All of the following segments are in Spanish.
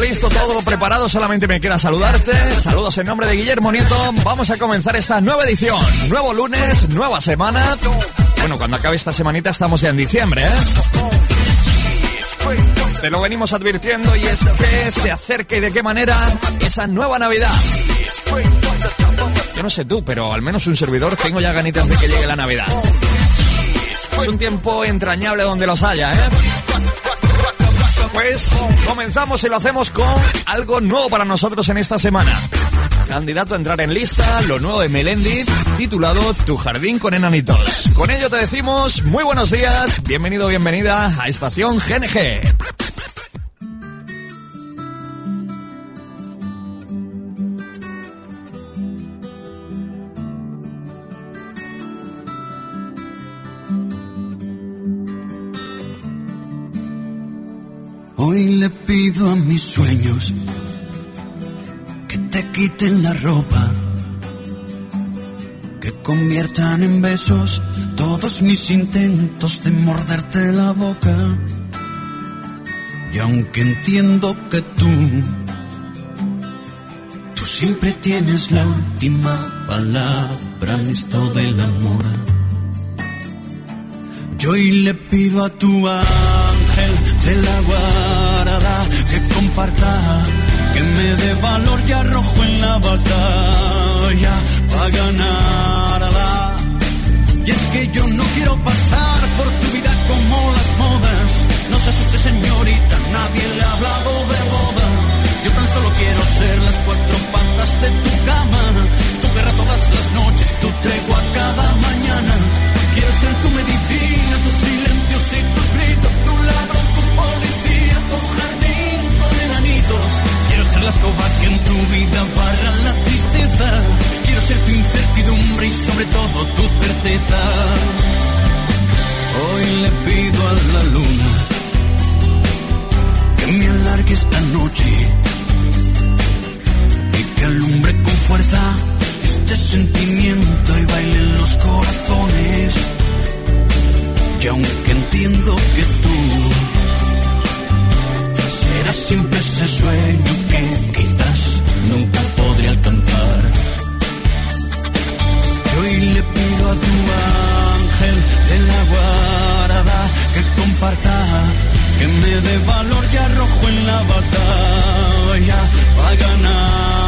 listo, todo preparado, solamente me queda saludarte. Saludos en nombre de Guillermo Nieto. Vamos a comenzar esta nueva edición. Nuevo lunes, nueva semana. Bueno, cuando acabe esta semanita estamos ya en diciembre, ¿eh? Te lo venimos advirtiendo y es que se acerque y de qué manera esa nueva Navidad. Yo no sé tú, pero al menos un servidor tengo ya ganitas de que llegue la Navidad. Es un tiempo entrañable donde los haya, ¿eh? Pues comenzamos y lo hacemos con algo nuevo para nosotros en esta semana. Candidato a entrar en lista, lo nuevo de Melendi, titulado Tu jardín con enanitos. Con ello te decimos muy buenos días, bienvenido, bienvenida a Estación GNG. Hoy le pido a mis sueños que te quiten la ropa, que conviertan en besos todos mis intentos de morderte la boca. Y aunque entiendo que tú, tú siempre tienes la última palabra en esto del amor. Yo hoy le pido a tu ángel de la guarda que comparta, que me dé valor y arrojo en la batalla para ganarla. Y es que yo no quiero pasar por tu vida como las modas. No se asuste señorita, nadie le ha hablado de boda. Yo tan solo quiero ser las cuatro patas de tu cama, tu guerra todas las noches, tu tregua cada mañana. Quiero ser tu medicina, tus silencios y tus gritos, tu ladrón, tu policía, tu jardín con enanitos. Quiero ser la escoba que en tu vida barra la tristeza. Quiero ser tu incertidumbre y sobre todo tu certeza. Hoy le pido a la luna que me alargue esta noche y que alumbre con fuerza este sentimiento y baile en los corazones. Y aunque entiendo que tú serás siempre ese sueño que quizás nunca podré alcanzar. Yo hoy le pido a tu ángel de la guarda que comparta, que me dé valor y arrojo en la batalla para ganarla.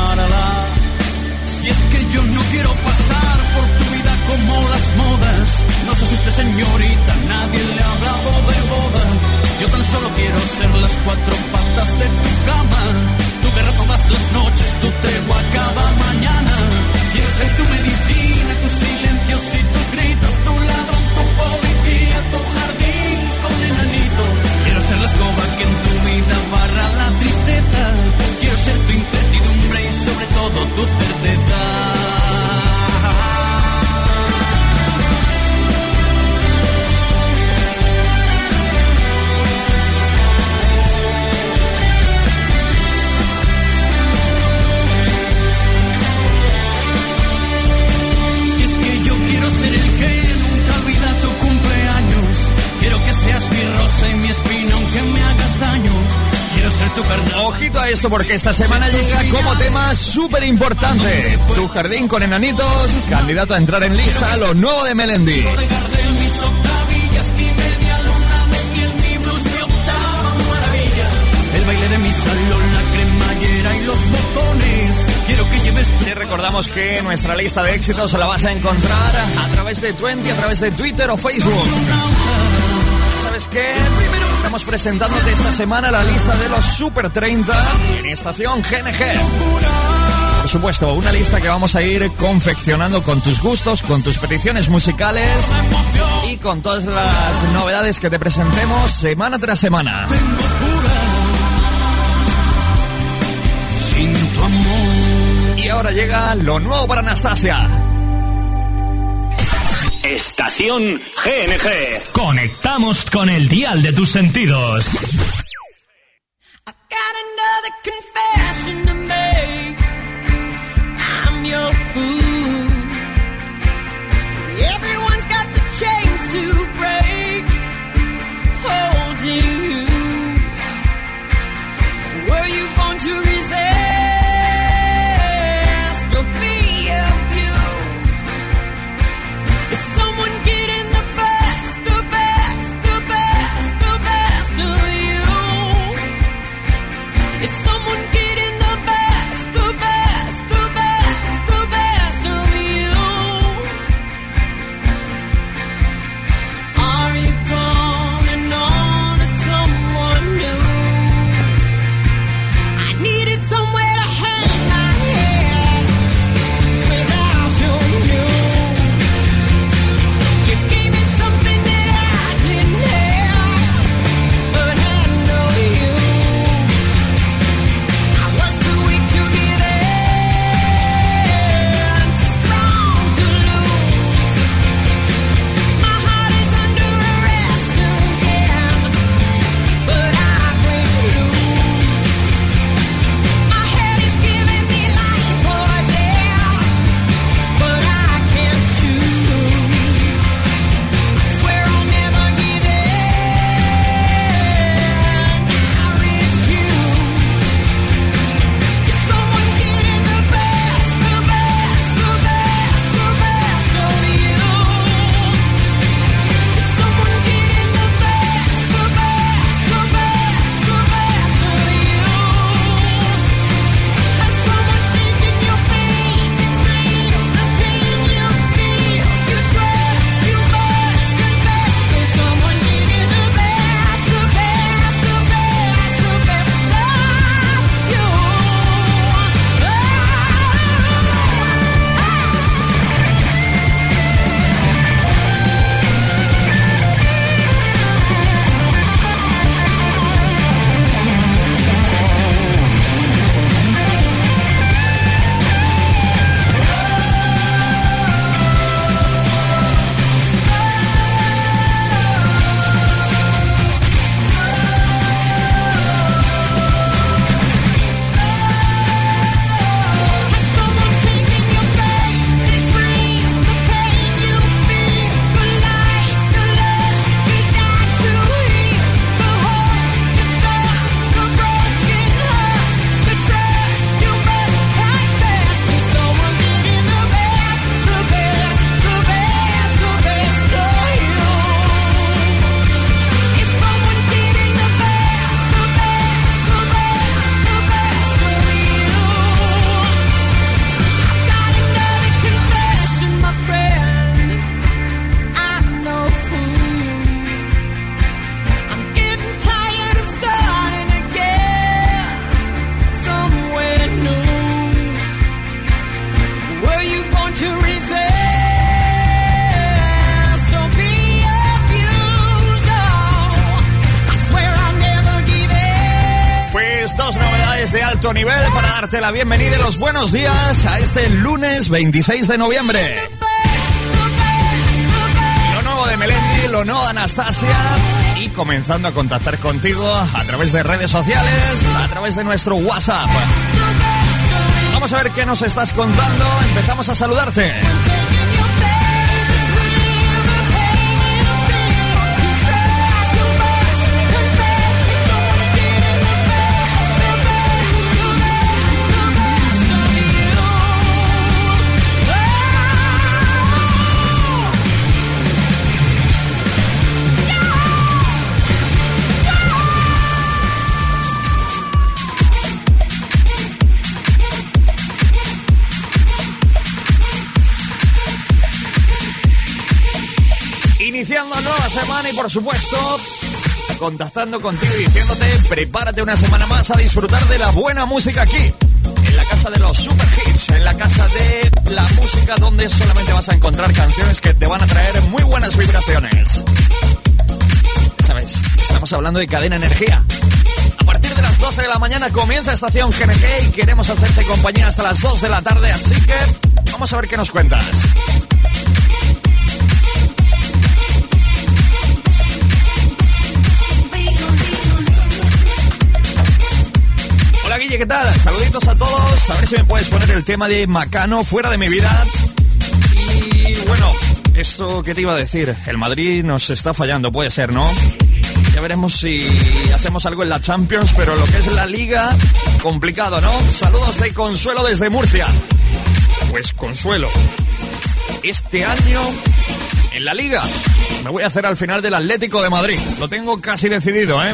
Como las modas. No se asuste, señorita, nadie le ha hablado de boda. Yo tan solo quiero ser las cuatro patas de tu cama. Tu guerra todas las noches, tu tregua cada mañana. Quiero ser tu medicina, tus silencios y tus gritos, tu ladrón, tu policía, tu jardín con enanito. Quiero ser la escoba que en tu vida barra la tristeza. Quiero ser tu incertidumbre y sobre todo tu certeza. Esto porque esta semana llega como tema súper importante. Tu jardín con enanitos, candidato a entrar en lista, lo nuevo de Melendi. Te recordamos que nuestra lista de éxitos la vas a encontrar a través de Twenty, a través de Twitter o Facebook. ¿Sabes qué? Estamos presentándote esta semana la lista de los Super 30 en estación GNG. Por supuesto, una lista que vamos a ir confeccionando con tus gustos, con tus peticiones musicales y con todas las novedades que te presentemos semana tras semana. Y ahora llega lo nuevo para Anastasia. Estación GNG. Conectamos con el dial de tus sentidos. I've got another confession to make. I'm your fool. Everyone's got the chains to darte la bienvenida y los buenos días a este lunes 26 de noviembre. Lo nuevo de Melendi, lo nuevo de Anastasia y comenzando a contactar contigo a través de redes sociales, a través de nuestro WhatsApp. Vamos a ver qué nos estás contando. Empezamos a saludarte. Y por supuesto contactando contigo y diciéndote prepárate una semana más a disfrutar de la buena música aquí. En la casa de los super hits, en la casa de la música donde solamente vas a encontrar canciones que te van a traer muy buenas vibraciones. ¿Sabes? Estamos hablando de cadena energía. A partir de las 12 de la mañana comienza estación GNG y queremos hacerte compañía hasta las 2 de la tarde, así que vamos a ver qué nos cuentas. ¿Qué tal? Saluditos a todos. A ver si me puedes poner el tema de Macano fuera de mi vida. Y bueno, esto que te iba a decir, el Madrid nos está fallando, puede ser, ¿no? Ya veremos si hacemos algo en la Champions, pero lo que es la liga, complicado, ¿no? Saludos de Consuelo desde Murcia. Pues Consuelo, este año en la liga me voy a hacer al final del Atlético de Madrid. Lo tengo casi decidido, ¿eh?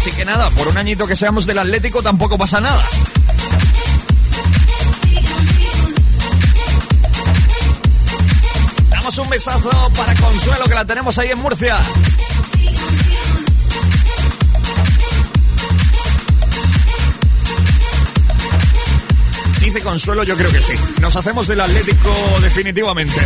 Así que nada, por un añito que seamos del Atlético tampoco pasa nada. Damos un besazo para Consuelo que la tenemos ahí en Murcia. Dice Consuelo, yo creo que sí. Nos hacemos del Atlético definitivamente.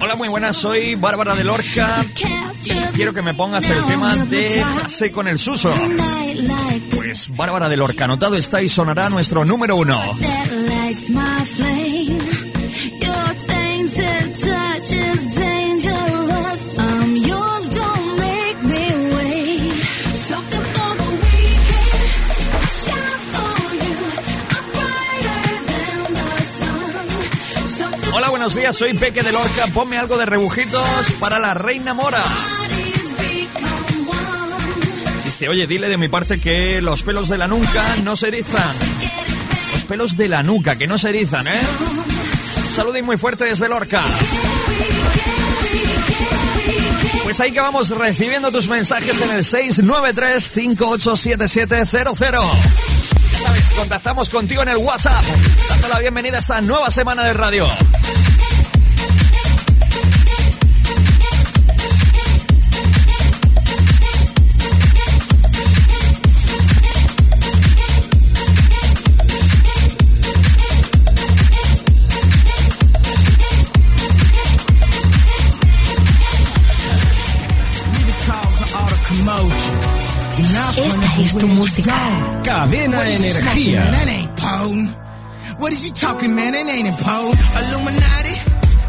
Hola, muy buenas, soy Bárbara de Lorca. Quiero que me pongas el tema de Pase con el Suso. Pues Bárbara de Lorca, anotado está y sonará nuestro número uno. Buenos días, soy Peque de Lorca. Ponme algo de rebujitos para la Reina Mora. Dice, oye, dile de mi parte que los pelos de la nuca no se erizan. Los pelos de la nuca, que no se erizan, ¿eh? Y muy fuerte desde Lorca. Pues ahí que vamos recibiendo tus mensajes en el 693-587700. Ya sabes, contactamos contigo en el WhatsApp, dando la bienvenida a esta nueva semana de radio. Es tu música. Cadena Energía. That ain't potent. What is you talking, man? That ain't important. Illuminati,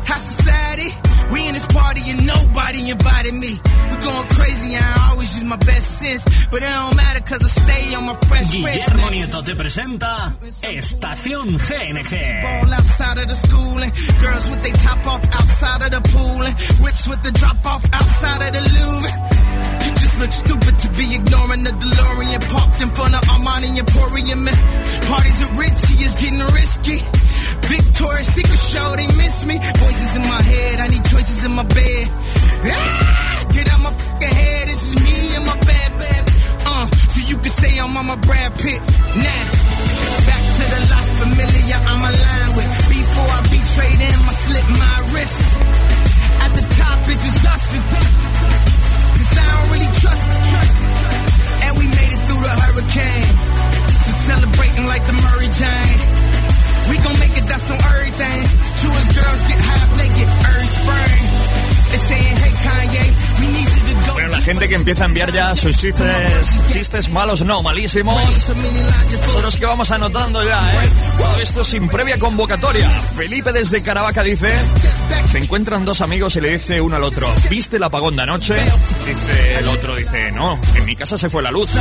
high society. We in this party and nobody invited me. We going crazy, I always use my best sense. But it don't matter cause I stay on my fresh. Guillermo Nieto te presenta Estación GNG. Ball outside of the school and girls with they top off outside of the pool and whips with the drop off outside of the Louvre. Look stupid to be ignoring the DeLorean parked in front of Armani Emporium. Man. Parties are Richie is getting risky. Victoria's Secret show, they miss me. Voices in my head, I need choices in my bed. Ah, get out my fucking head, this is me and my bad. Uh, so you can say I'm on my Brad Pitt. Nah. Back to the life familiar I'm aligned with. Before I betrayed him, I slit my wrist. At the top, it's just us. I don't really trust And we made it through the hurricane. So celebrating like the Murray Jane. We gon' make it, that's on everything. Jewish girls get half naked early spring. They saying, hey Kanye, we need to empieza a enviar ya sus chistes, chistes malos, no, malísimos. Nosotros que vamos anotando ya, ¿eh? Todo esto sin previa convocatoria. Felipe desde Caravaca dice, se encuentran dos amigos y le dice uno al otro, ¿viste el apagón de anoche? Dice el otro, dice, no, en mi casa se fue la luz.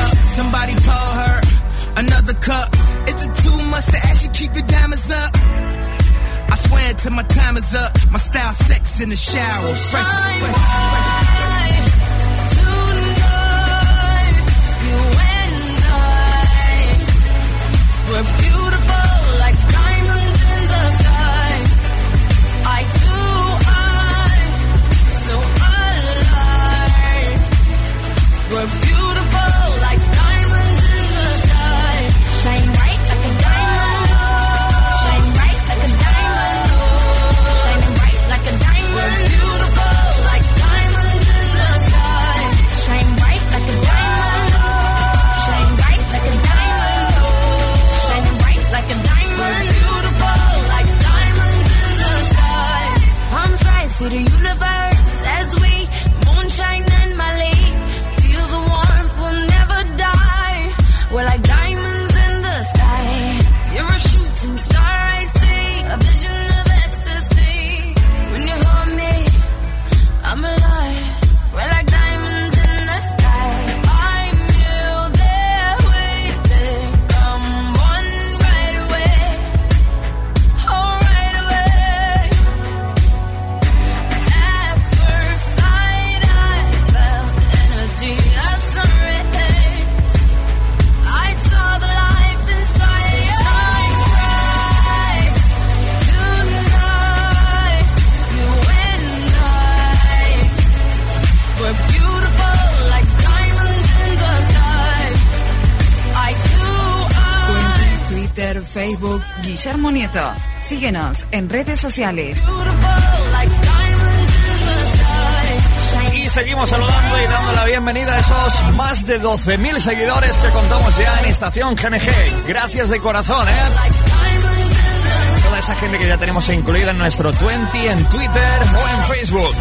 So fresh You and I were beautiful. Guillermo Nieto. Síguenos en redes sociales. Y seguimos saludando y dando la bienvenida a esos más de 12.000 seguidores que contamos ya en Estación GNG. Gracias de corazón, ¿eh? Toda esa gente que ya tenemos incluida en nuestro 20, en Twitter o en Facebook.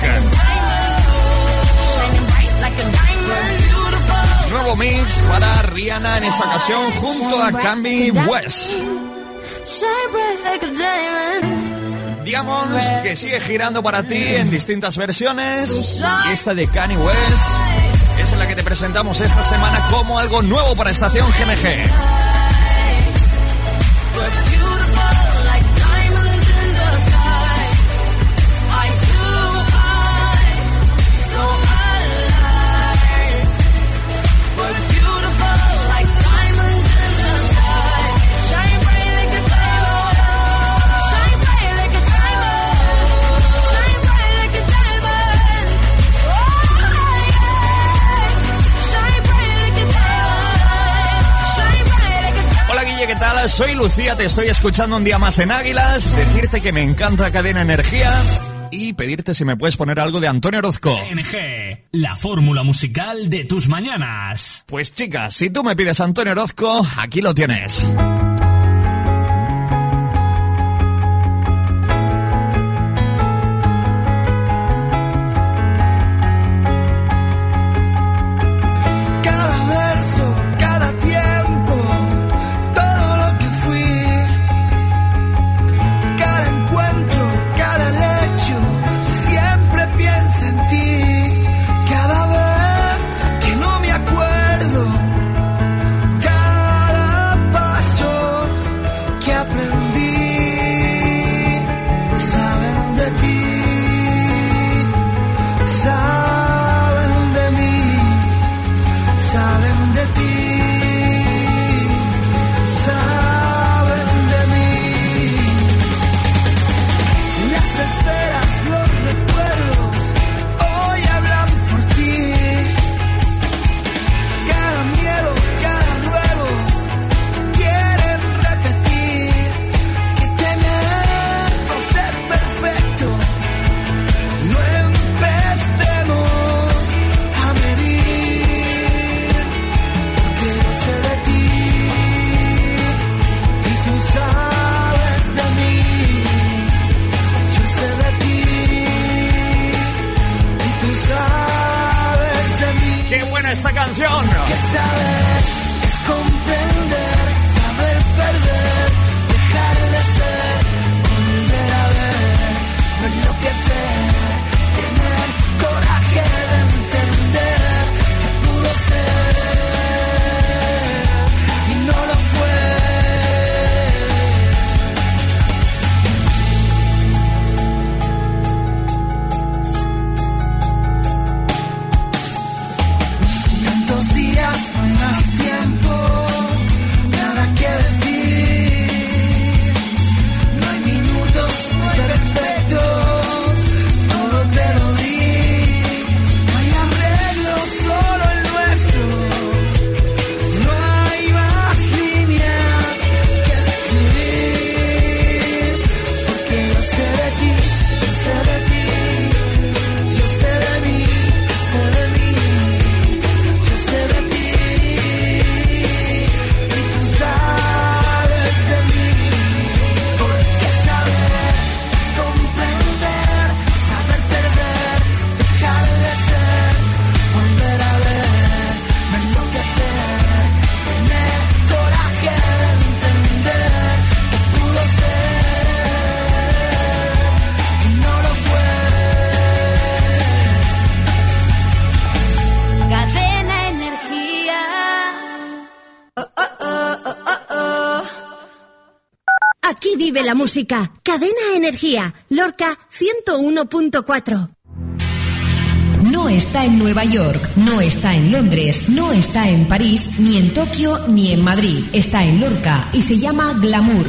Nuevo mix para Rihanna en esta ocasión junto a Camby West. Digamos que sigue girando para ti en distintas versiones. Y esta de Kanye West es la que te presentamos esta semana como algo nuevo para Estación GNG. Soy Lucía, te estoy escuchando un día más en Águilas, decirte que me encanta Cadena Energía y pedirte si me puedes poner algo de Antonio Orozco. NG, la fórmula musical de tus mañanas. Pues chicas, si tú me pides Antonio Orozco, aquí lo tienes. Música. Cadena Energía. Lorca 101.4. No está en Nueva York, no está en Londres, no está en París, ni en Tokio, ni en Madrid. Está en Lorca y se llama Glamour.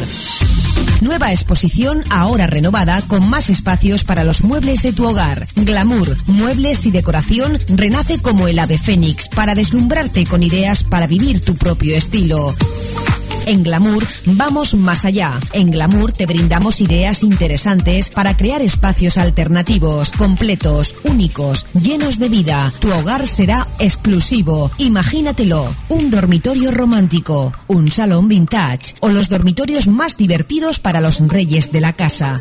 Nueva exposición ahora renovada con más espacios para los muebles de tu hogar. Glamour, muebles y decoración renace como el ave fénix para deslumbrarte con ideas para vivir tu propio estilo. En Glamour vamos más allá. En Glamour te brindamos ideas interesantes para crear espacios alternativos, completos, únicos, llenos de vida. Tu hogar será exclusivo. Imagínatelo. Un dormitorio romántico, un salón vintage o los dormitorios más divertidos para los reyes de la casa.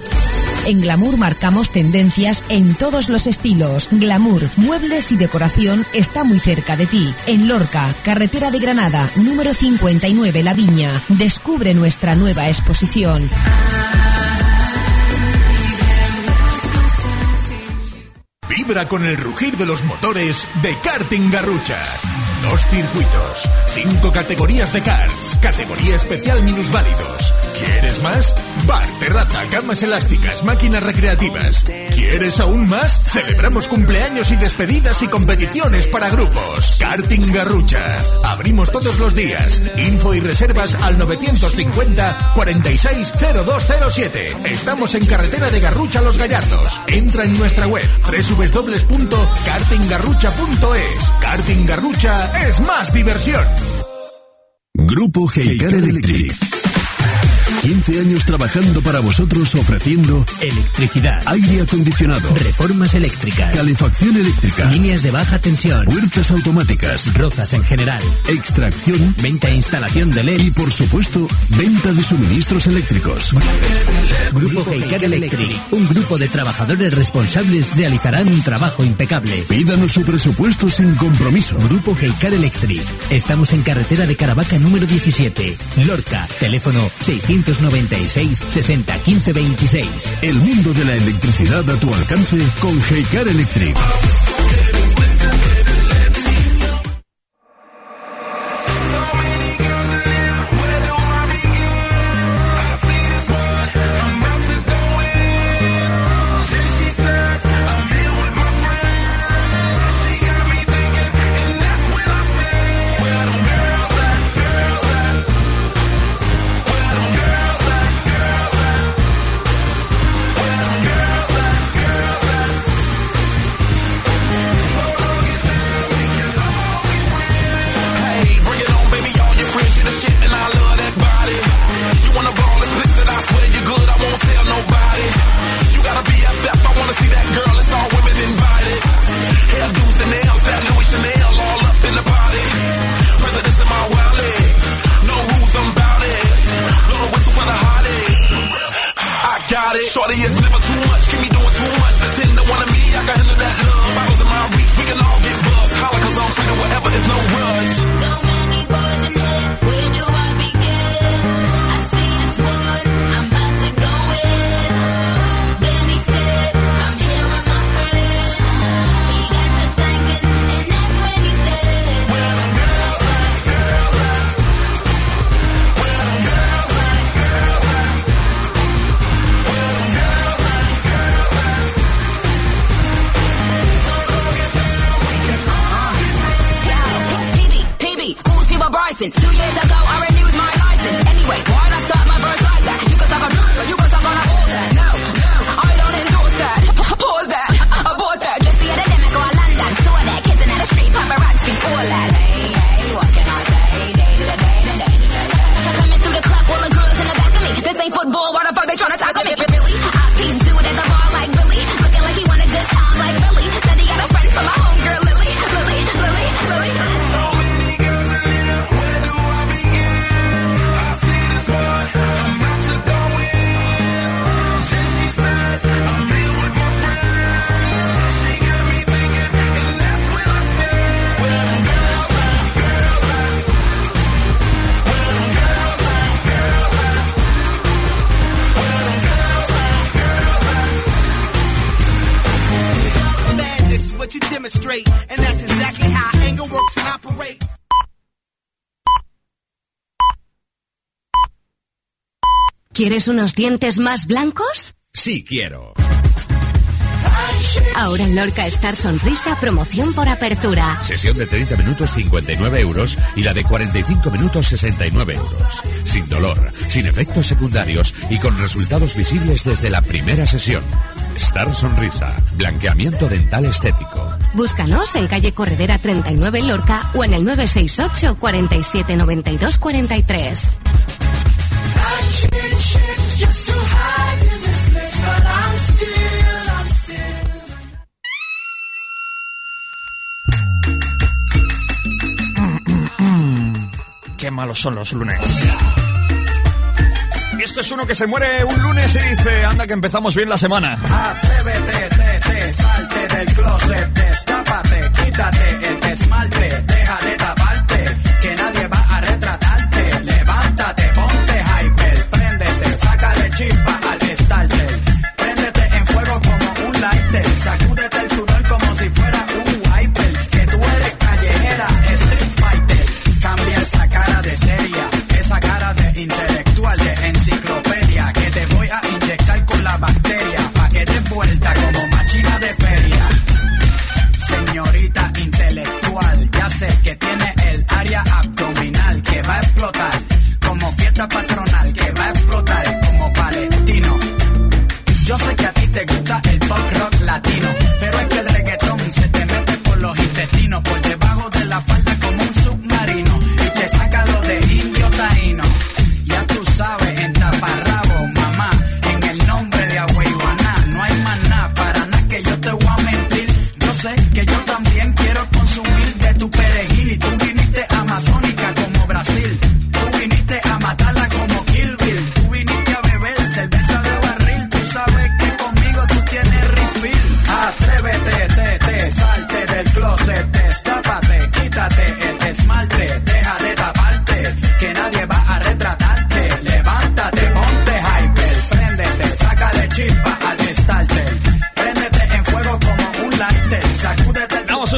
En Glamour marcamos tendencias en todos los estilos. Glamour, muebles y decoración está muy cerca de ti. En Lorca, carretera de Granada, número 59, La Viña. Descubre nuestra nueva exposición. Vibra con el rugir de los motores de Karting Garrucha. Dos circuitos, cinco categorías de karts, categoría especial minusválidos ¿Quieres más? Bar, terraza, camas elásticas, máquinas recreativas. ¿Quieres aún más? Celebramos cumpleaños y despedidas y competiciones para grupos. Karting Garrucha. Abrimos todos los días. Info y reservas al 950 460207. Estamos en carretera de Garrucha Los Gallardos. Entra en nuestra web www.kartinggarrucha.es. Karting Garrucha es más diversión. Grupo Heicar Electric 15 años trabajando para vosotros ofreciendo electricidad, aire acondicionado, reformas eléctricas, calefacción eléctrica, líneas de baja tensión, puertas automáticas, rozas en general, extracción, venta e instalación de LED. Y por supuesto, venta de suministros eléctricos. Grupo Heicar Electric, un grupo de trabajadores responsables realizarán un trabajo impecable. Pídanos su presupuesto sin compromiso. Grupo Heicar Electric. Estamos en carretera de Caravaca número 17, Lorca, teléfono 600 96 60 15 26. El mundo de la electricidad a tu alcance con Heikar Electric. ¿Quieres unos dientes más blancos? Sí, quiero. Ahora en Lorca Star Sonrisa, promoción por apertura. Sesión de 30 minutos 59 euros y la de 45 minutos 69 euros. Sin dolor, sin efectos secundarios y con resultados visibles desde la primera sesión. Star Sonrisa, blanqueamiento dental estético. Búscanos en calle Corredera 39 en Lorca o en el 968 47 92 43. Qué malos son los lunes. Esto es uno que se muere un lunes y dice, anda que empezamos bien la semana. Atrévete, te, te, salte del closet, destápate, quítate el esmalte, deja de taparte, que nadie sé que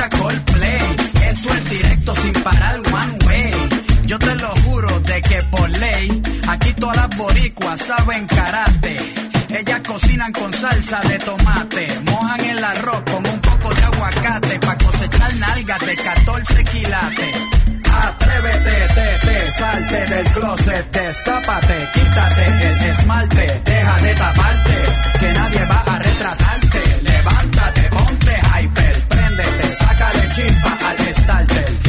gusta Coldplay? Esto es directo sin parar one way. Yo te lo juro de que por ley, aquí todas las boricuas saben karate. Ellas cocinan con salsa de tomate, mojan el arroz con un poco de aguacate pa' cosechar nalgas de 14 quilates. Atrévete, te, te, salte del closet, destápate, quítate el esmalte, deja de taparte, que nadie va a retratarte. molestarte.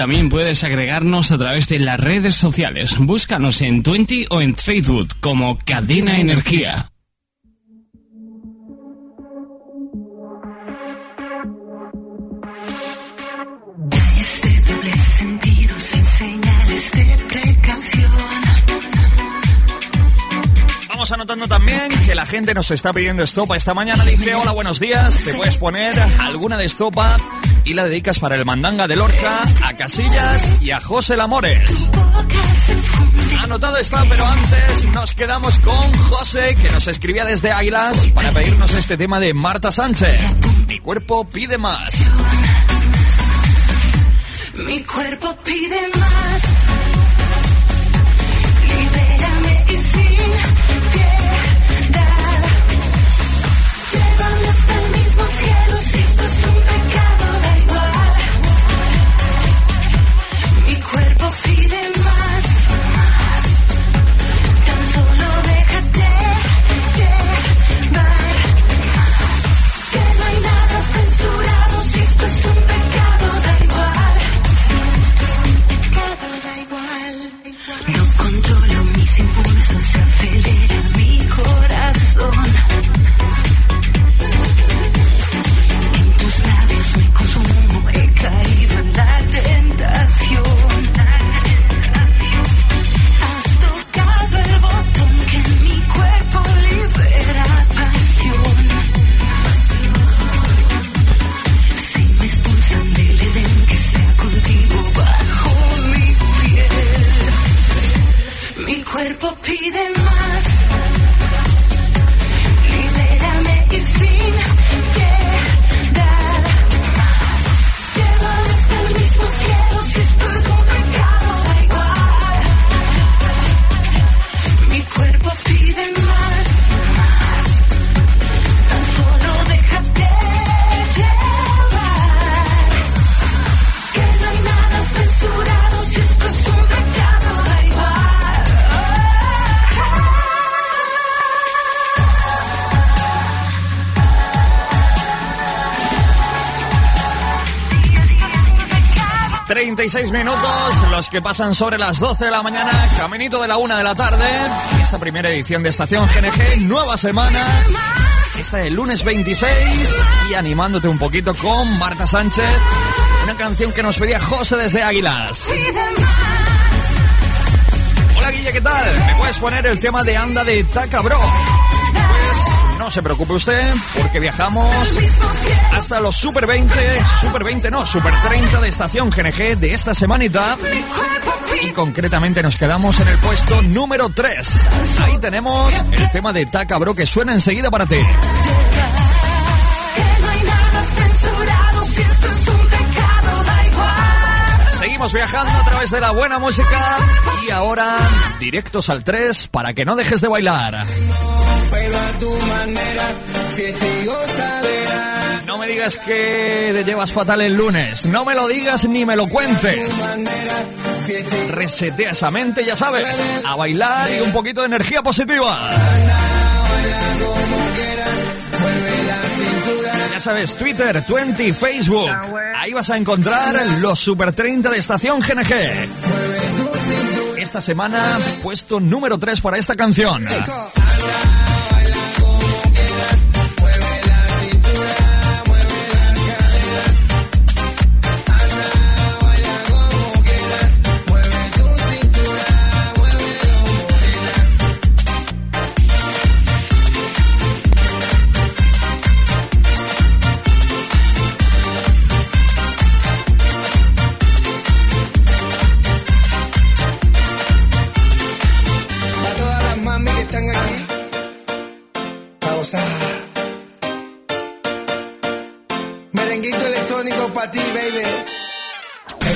También puedes agregarnos a través de las redes sociales. Búscanos en Twenty o en Facebook como Cadena Energía. Vamos anotando también que la gente nos está pidiendo estopa. Esta mañana dice, hola, buenos días, te puedes poner alguna de estopa y la dedicas para el mandanga de Lorca, a Casillas y a José Lamores. Anotado está, pero antes nos quedamos con José, que nos escribía desde Águilas para pedirnos este tema de Marta Sánchez. Mi cuerpo pide más. Mi cuerpo pide más. 36 minutos, los que pasan sobre las 12 de la mañana, caminito de la 1 de la tarde. Esta primera edición de Estación GNG, nueva semana. Esta del lunes 26 y animándote un poquito con Marta Sánchez. Una canción que nos pedía José desde Águilas. Hola Guille, ¿qué tal? ¿Me puedes poner el tema de Anda de Taca Bro? Pues no se preocupe usted, porque viajamos hasta los Super 20, Super 20 no, Super 30 de Estación GNG de esta semanita. Y concretamente nos quedamos en el puesto número 3. Ahí tenemos el tema de Taca Bro que suena enseguida para ti. Seguimos viajando a través de la buena música y ahora directos al 3 para que no dejes de bailar. Tu manera, fiesta y gozadera. No me digas que te llevas fatal el lunes, no me lo digas ni me lo cuentes. Resetea esa mente, ya sabes, a bailar y un poquito de energía positiva. Ya sabes, Twitter, 20, Facebook. Ahí vas a encontrar los Super 30 de Estación GNG. Esta semana, puesto número 3 para esta canción.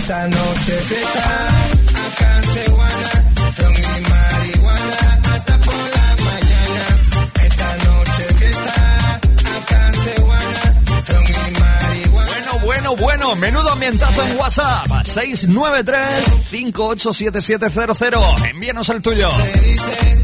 Esta noche fiesta, acá en Ceguana, ron y marihuana, hasta por la mañana. Esta noche fiesta, acá en Ceguana, ron y marihuana. Bueno, bueno, bueno, menudo ambientazo en WhatsApp. 693-587700. Envíanos el tuyo. Que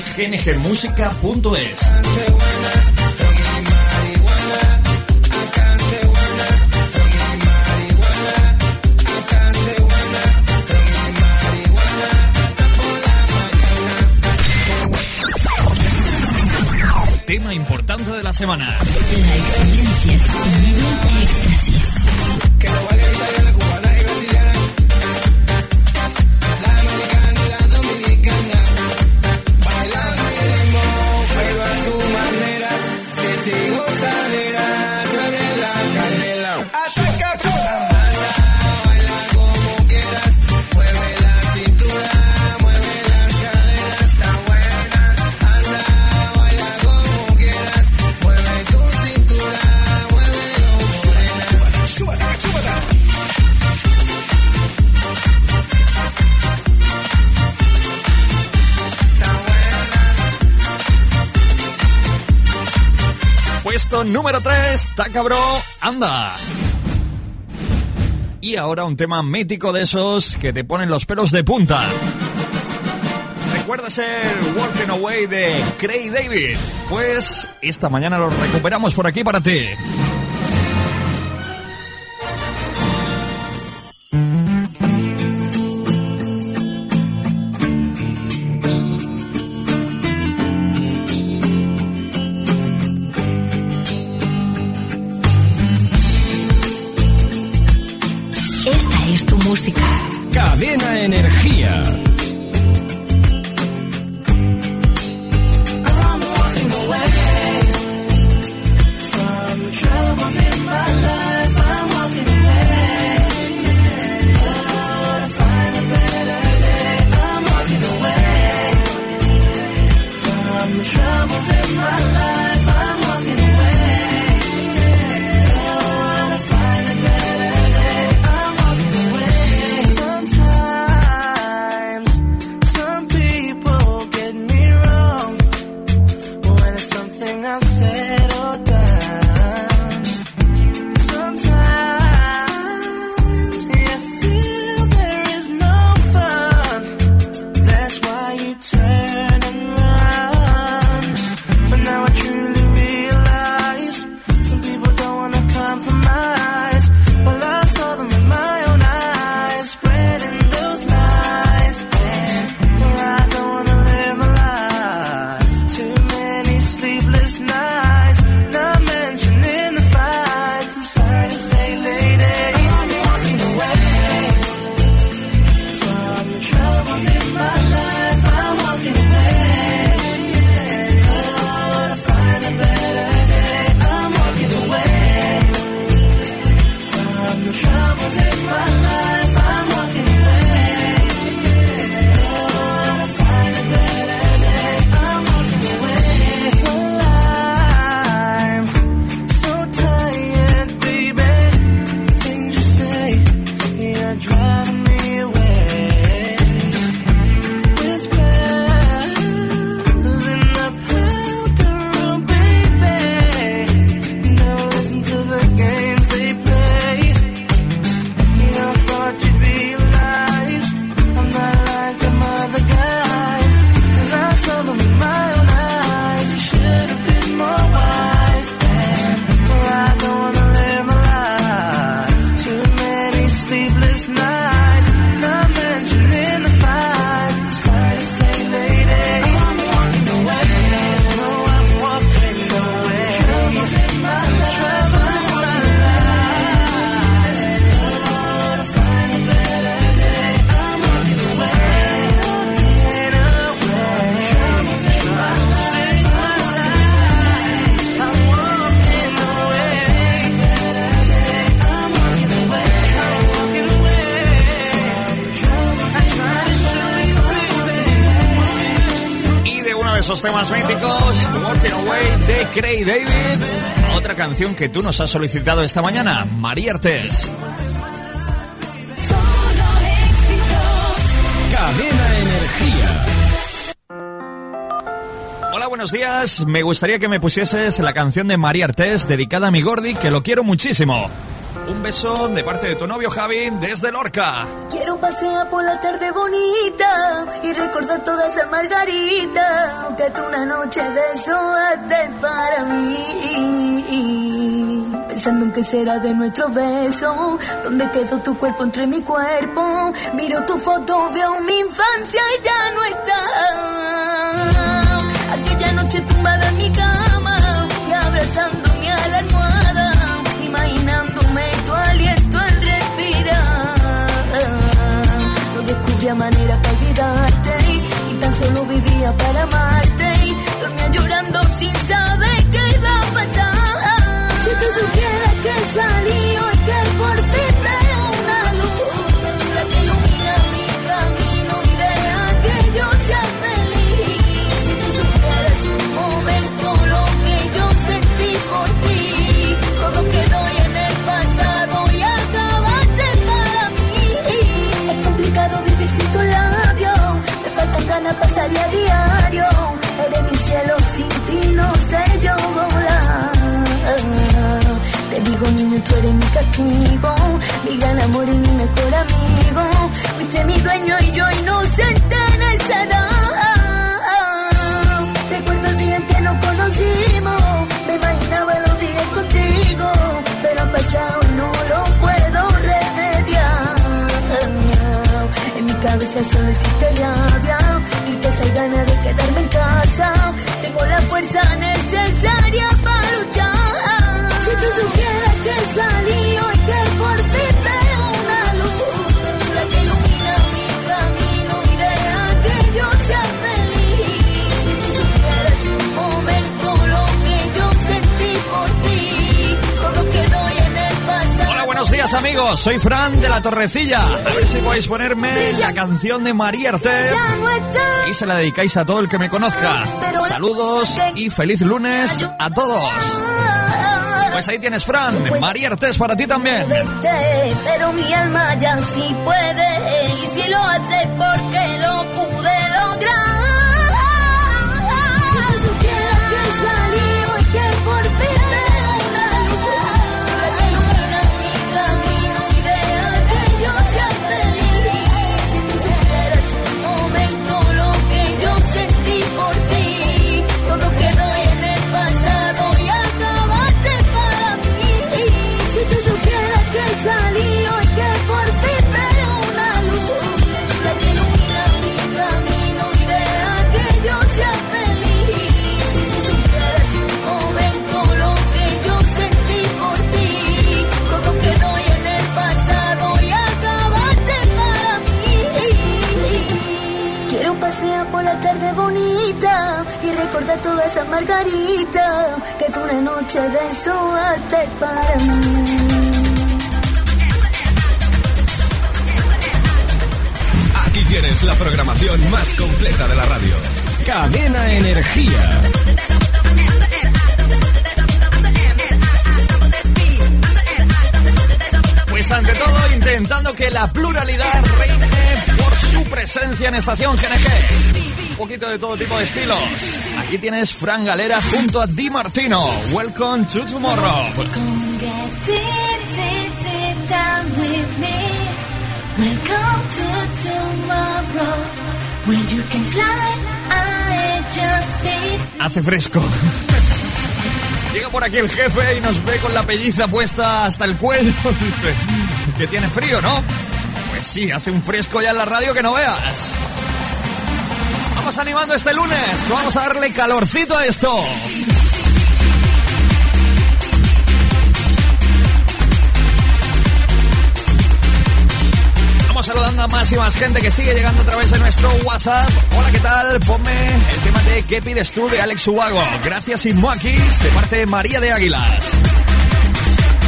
www.gngmusica.es. Tema importante de la semana. La Tácabro, anda. Y ahora un tema mítico de esos que te ponen los pelos de punta. ¿Recuerdas el Walking Away de Craig David? Pues esta mañana lo recuperamos por aquí para ti. Hey David, otra canción que tú nos has solicitado esta mañana, Mariertes. Cadena Energía. Hola, buenos días. Me gustaría que me pusieses la canción de María Artés dedicada a mi Gordi, que lo quiero muchísimo. Un beso de parte de tu novio Javi desde Lorca. Quiero pasear por la tarde bonita y recordar toda esa margarita que tú una noche besoaste para mí. Pensando en qué será de nuestro beso, dónde quedó tu cuerpo entre mi cuerpo. Miro tu foto, veo mi infancia y ya no está. Descubría manera para olvidarte y tan solo vivía para amarte. Dormía llorando sin saber qué iba a pasar. Si tú supieras que salí hoy que por ti veo una luz, la que ilumina mi camino y deja que yo sea a diario. Eres mi cielo, sin ti no sé yo volar. Te digo, niño, tú eres mi castigo, mi gran amor y mi mejor amigo. Fuiste mi dueño y yo inocente en esa edad. Recuerdo el día en que nos conocimos, me imaginaba los días contigo, pero han pasado y no lo puedo remediar. En mi cabeza solo existe rabia amigos, soy Fran de la Torrecilla. A ver si podéis ponerme la canción de María Arte y se la dedicáis a todo el que me conozca. Saludos y feliz lunes a todos. Pues ahí tienes Fran, María Artés para ti también. pero mi alma ya sí puede y si lo hace porque margarita que tú una noche besoaste para mí. Aquí tienes la programación más completa de la radio. Cadena Energía. Pues ante todo intentando que la pluralidad reine por su presencia en Estación GNG. Poquito de todo tipo de estilos. Aquí tienes Fran Galera junto a Di Martino. Welcome to Tomorrow. Welcome to tomorrow, where you can fly. I just be Hace fresco. Llega por aquí el jefe y nos ve con la pelliza puesta hasta el cuello. Dice que tiene frío, ¿no? Pues sí, hace un fresco ya en la radio que no veas. Animando este lunes. Vamos a darle calorcito a esto. Vamos saludando a más y más gente que sigue llegando a través de nuestro WhatsApp. Hola, ¿qué tal? Ponme el tema de ¿Qué pides tú? de Alex Ubago. Gracias, Inmoakis, de parte de María de Águilas.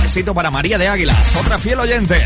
Besito para María de Águilas, otra fiel oyente.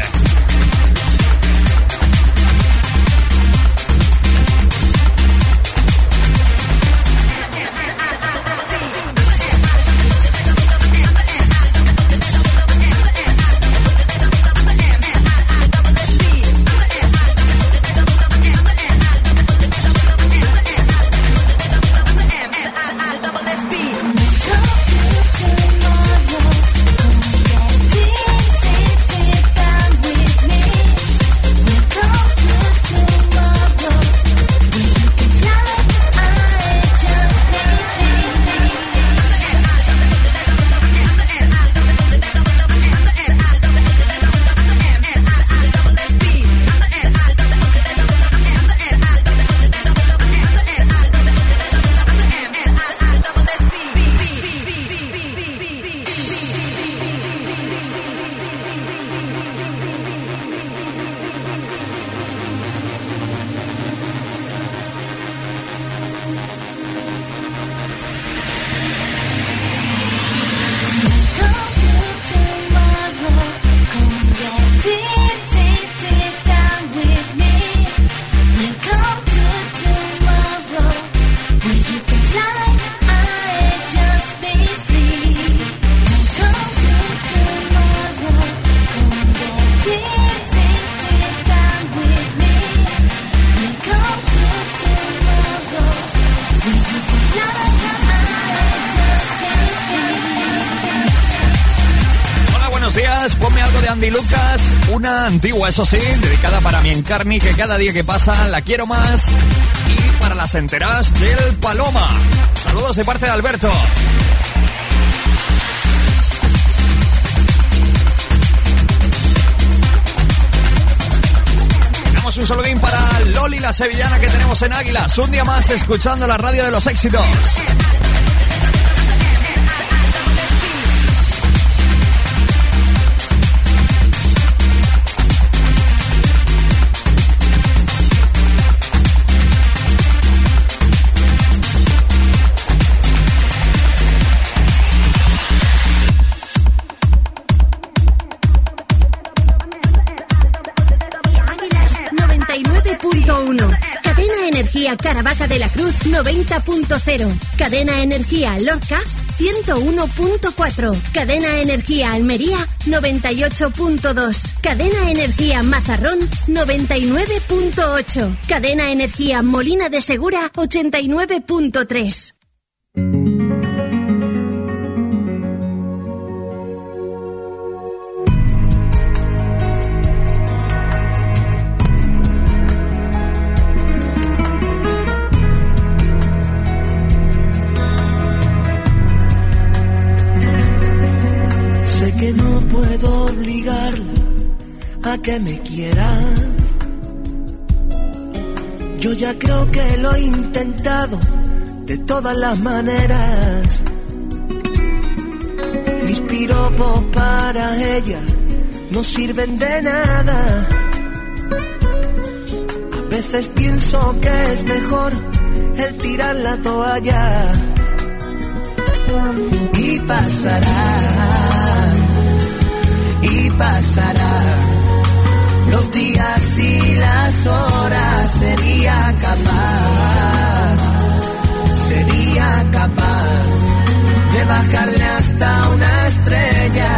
Antigua, eso sí, dedicada para mi encarni, que cada día que pasa la quiero más. Y para las enteras del Paloma. Saludos de parte de Alberto. Damos un saludín para Loli, la sevillana que tenemos en Águilas. Un día más escuchando la radio de los éxitos. 90.0. Cadena Energía Lorca 101.4. Cadena Energía Almería 98.2. Cadena Energía Mazarrón 99.8. Cadena Energía Molina de Segura 89.3. he intentado de todas las maneras. Mis piropos para ella no sirven de nada. A veces pienso que es mejor el tirar la toalla. Y pasará, y pasará los días y las horas. Sería capaz, sería capaz de bajarle hasta una estrella.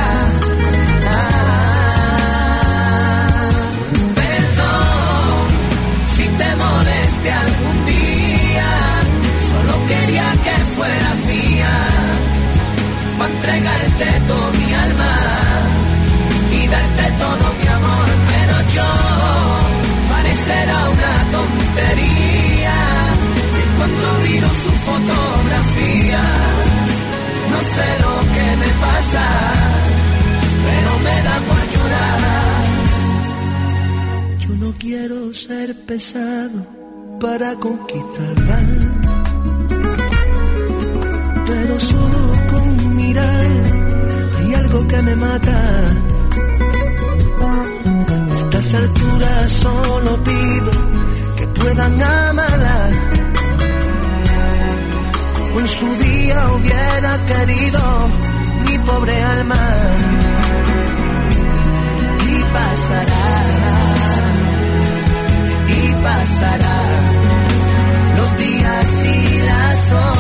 Ah, perdón si te moleste algún día. Solo quería que fueras mía para entregarte todo mi alma pesado para conquistarla pero solo con mirar hay algo que me mata. Estas alturas solo pido que puedan amarla. Como en su día hubiera querido mi pobre alma. Y pasará, los días y las horas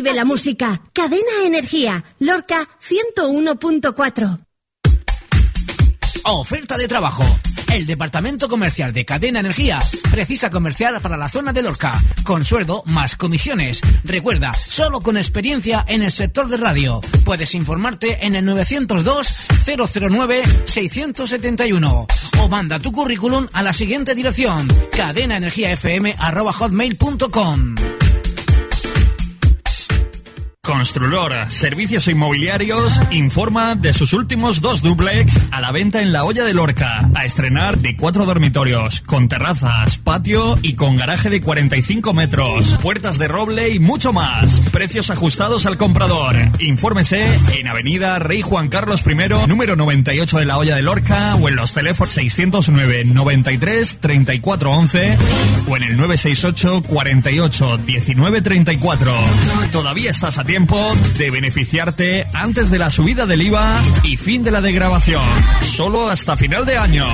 vive la música. Cadena Energía. Lorca 101.4. Oferta de trabajo. El Departamento Comercial de Cadena Energía precisa comercial para la zona de Lorca, con sueldo más comisiones. Recuerda, solo con experiencia en el sector de radio. Puedes informarte en el 902-009-671 o manda tu currículum a la siguiente dirección: cadenaenergiafm.hotmail.com. Construlor, servicios inmobiliarios, informa de sus últimos dos duplex a la venta en la olla de Lorca, a estrenar de cuatro dormitorios, con terrazas, patio y con garaje de 45 metros, puertas de roble y mucho más. Precios ajustados al comprador. Infórmese en Avenida Rey Juan Carlos I, número 98 de la olla de Lorca o en los teléfonos 609 93 34 11 o en el 968 48 19 34. Todavía estás a tiempo de beneficiarte antes de la subida del IVA y fin de la degradación. Solo hasta final de año.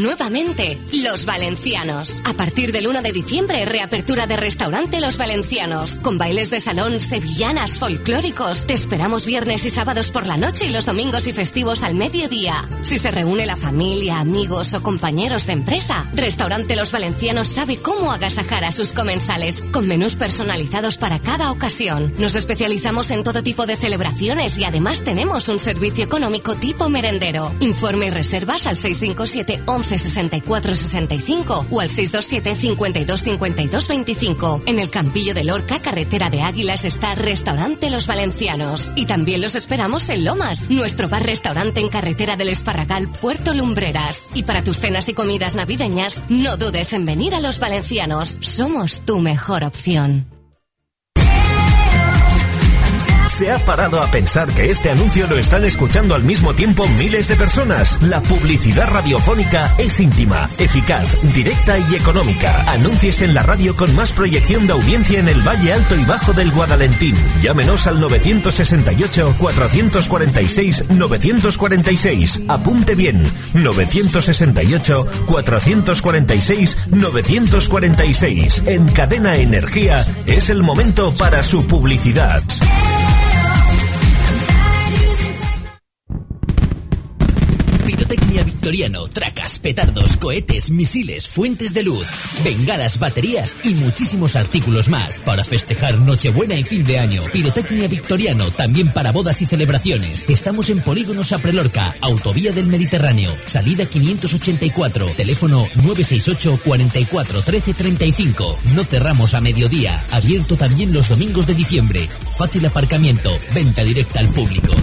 Nuevamente, Los Valencianos. A partir del 1 de diciembre, reapertura de restaurante Los Valencianos. Con bailes de salón, sevillanas, folclóricos. Te esperamos viernes y sábados por la noche y los domingos y festivos al mediodía. Si se reúne la familia, amigos o compañeros de empresa, Restaurante Los Valencianos sabe cómo agasajar a sus comensales con menús personalizados para cada ocasión. Nos especializamos en todo tipo de celebraciones y además tenemos un servicio económico tipo merendero. Informe y reservas al 657 11 64 65 o al 627 52 52 25. En el Campillo de Lorca, carretera de Águilas, está Restaurante Los Valencianos. Y también los esperamos en Lomas, nuestro bar-restaurante en carretera del Esparragal, Puerto Lumbreras. Y para tus cenas y comidas navideñas, no dudes en venir a Los Valencianos. Somos tu mejor opción. ¿Se ha parado a pensar que este anuncio lo están escuchando al mismo tiempo miles de personas? La publicidad radiofónica es íntima, eficaz, directa y económica. Anuncies en la radio con más proyección de audiencia en el Valle Alto y Bajo del Guadalentín. Llámenos al 968-446-946. Apunte bien. 968-446-946. En Cadena Energía es el momento para su publicidad. Victoriano, tracas, petardos, cohetes, misiles, fuentes de luz, bengalas, baterías y muchísimos artículos más para festejar Nochebuena y fin de año. Pirotecnia Victoriano, también para bodas y celebraciones. Estamos en Polígonos Aprelorca, Autovía del Mediterráneo, salida 584, teléfono 968 44 13 35. No cerramos a mediodía, abierto también los domingos de diciembre. Fácil aparcamiento, venta directa al público.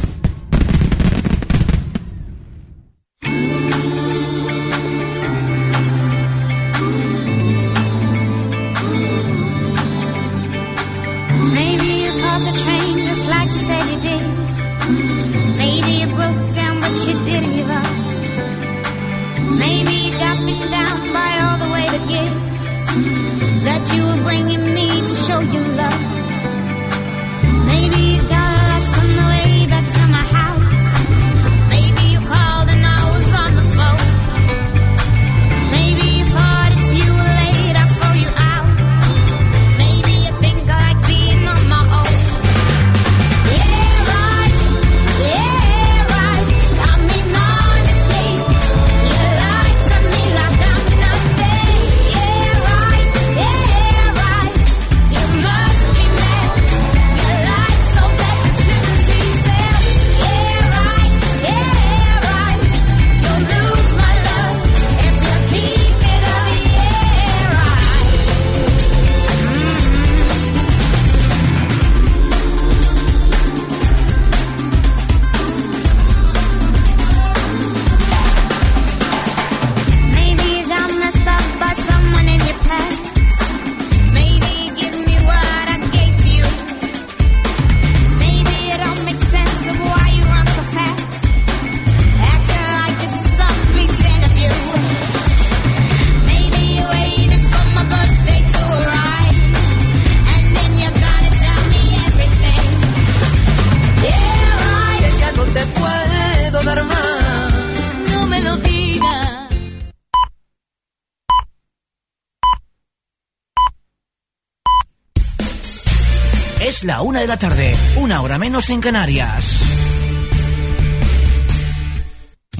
La tarde, una hora menos en Canarias.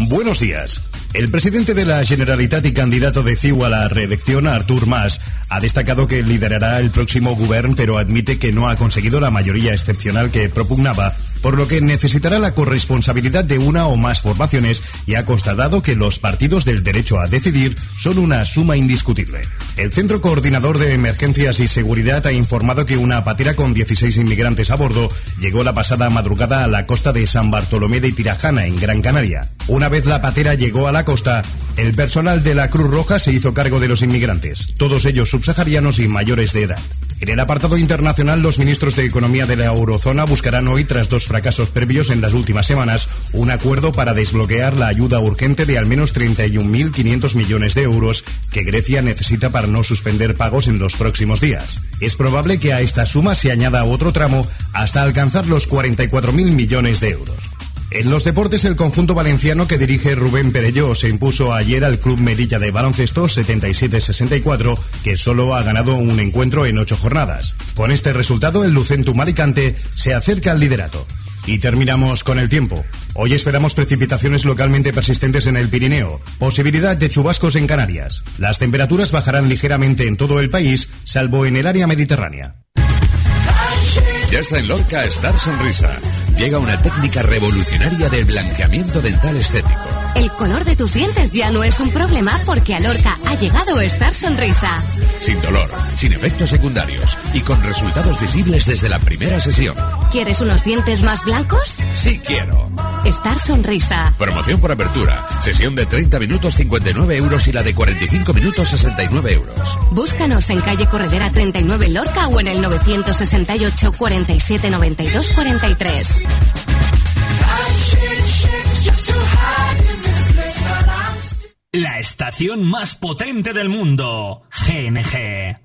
Buenos días. El presidente de la Generalitat y candidato de CiU a la reelección, Artur Mas, ha destacado que liderará el próximo gobierno, pero admite que no ha conseguido la mayoría excepcional que propugnaba por lo que necesitará la corresponsabilidad de una o más formaciones y ha constatado que los partidos del derecho a decidir son una suma indiscutible. El Centro Coordinador de Emergencias y Seguridad ha informado que una patera con 16 inmigrantes a bordo llegó la pasada madrugada a la costa de San Bartolomé de Tirajana, en Gran Canaria. Una vez la patera llegó a la costa, el personal de la Cruz Roja se hizo cargo de los inmigrantes, todos ellos subsaharianos y mayores de edad. En el apartado internacional, los ministros de Economía de la Eurozona buscarán hoy, tras dos fracasos previos en las últimas semanas, un acuerdo para desbloquear la ayuda urgente de al menos 31.500 millones de euros que Grecia necesita para no suspender pagos en los próximos días. Es probable que a esta suma se añada otro tramo hasta alcanzar los 44.000 millones de euros. En los deportes, el conjunto valenciano que dirige Rubén Perelló se impuso ayer al Club Melilla de Baloncesto 77-64, que solo ha ganado un encuentro en ocho jornadas. Con este resultado, el Lucentum Alicante se acerca al liderato. Y terminamos con el tiempo. Hoy esperamos precipitaciones localmente persistentes en el Pirineo, posibilidad de chubascos en Canarias. Las temperaturas bajarán ligeramente en todo el país, salvo en el área mediterránea. Ya está en Lorca Star Sonrisa. Llega una técnica revolucionaria del blanqueamiento dental estético. El color de tus dientes ya no es un problema porque a Lorca ha llegado Star Sonrisa. Sin dolor, sin efectos secundarios y con resultados visibles desde la primera sesión. ¿Quieres unos dientes más blancos? Sí quiero. Star Sonrisa. Promoción por apertura. Sesión de 30 minutos 59 euros y la de 45 minutos 69 euros. Búscanos en calle Corredera 39 en Lorca o en el 968 47 92 43. La estación más potente del mundo, GNG.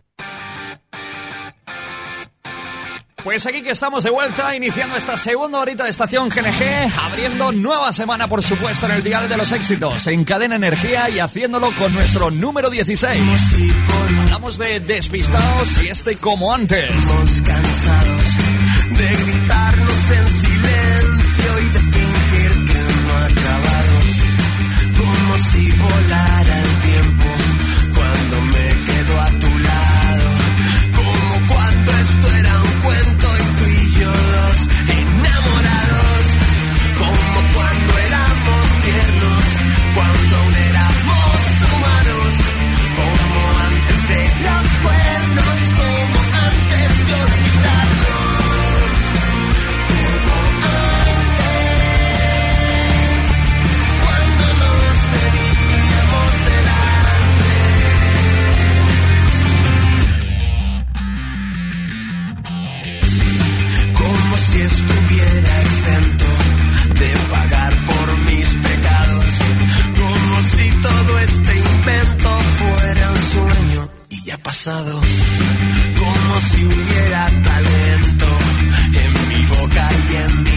Pues aquí que estamos de vuelta, iniciando esta segunda horita de estación GNG, abriendo nueva semana, por supuesto, en el Dial de los Éxitos, en Cadena Energía y haciéndolo con nuestro número 16. Hablamos de despistados y este como antes. cansados de gritarnos en silencio este invento fuera un sueño y ya pasado. Como si hubiera talento en mi boca y en mis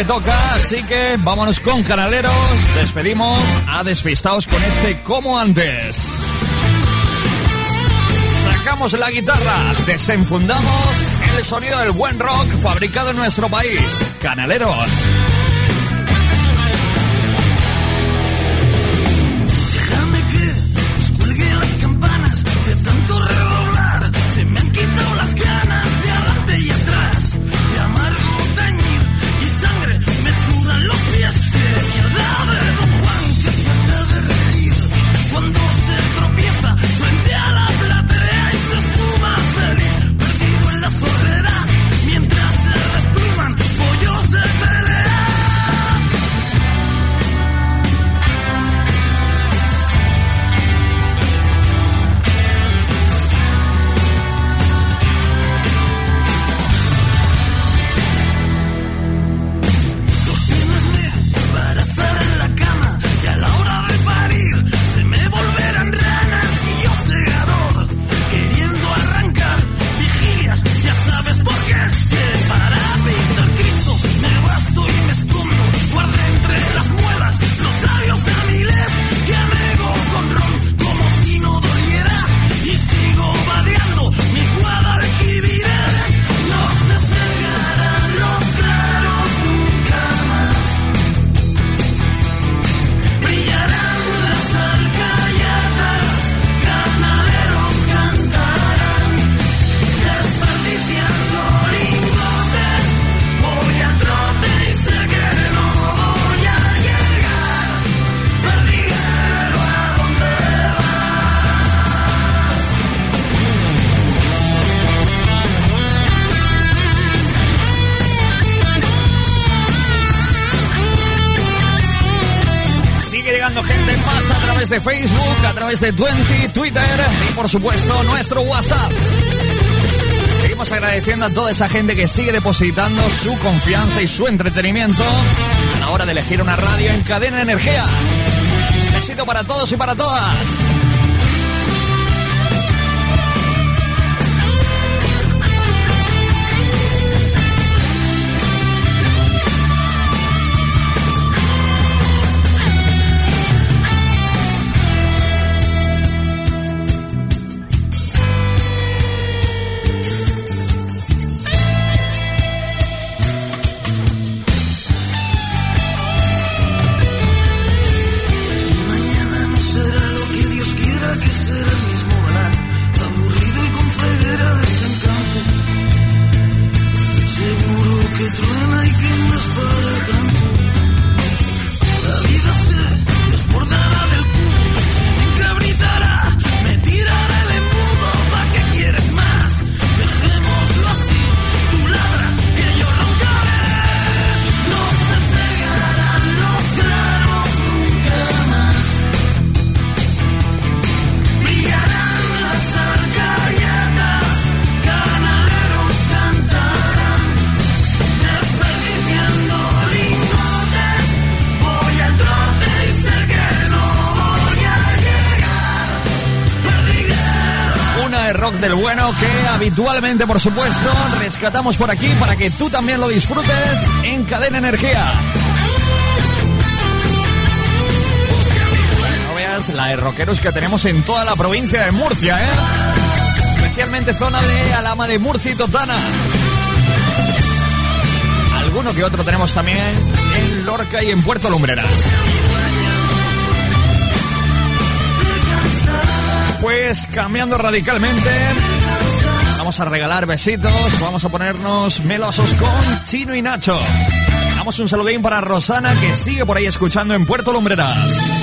que toca, así que vámonos con canaleros. Despedimos a despistados con este como antes. Sacamos la guitarra, desenfundamos el sonido del buen rock fabricado en nuestro país. Canaleros. través de Twenty, Twitter y por supuesto nuestro WhatsApp. Seguimos agradeciendo a toda esa gente que sigue depositando su confianza y su entretenimiento a la hora de elegir una radio en cadena energía. Besito para todos y para todas. habitualmente, por supuesto, rescatamos por aquí para que tú también lo disfrutes en Cadena Energía. No veas la de rockeros que tenemos en toda la provincia de Murcia, ¿eh? Especialmente zona de Alama de Murcia y Totana. Alguno que otro tenemos también en Lorca y en Puerto Lumbreras. Pues cambiando radicalmente vamos a regalar besitos, vamos a ponernos melosos con Chino y Nacho. Damos un saludín para Rosana que sigue por ahí escuchando en Puerto Lumbreras.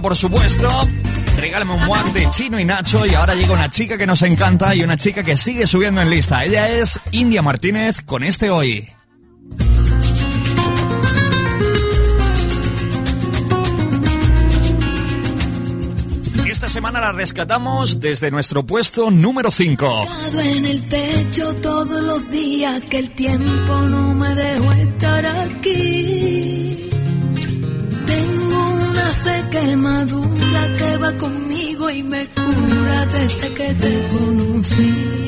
Por supuesto. Regálame un guante chino y Nacho. Y ahora llega una chica que nos encanta y una chica que sigue subiendo en lista. Ella es India Martínez con este hoy. Esta semana la rescatamos desde nuestro puesto número 5. En el pecho todos los días que el tiempo no me dejó estar aquí quemadura que va conmigo y me cura desde que te conocí.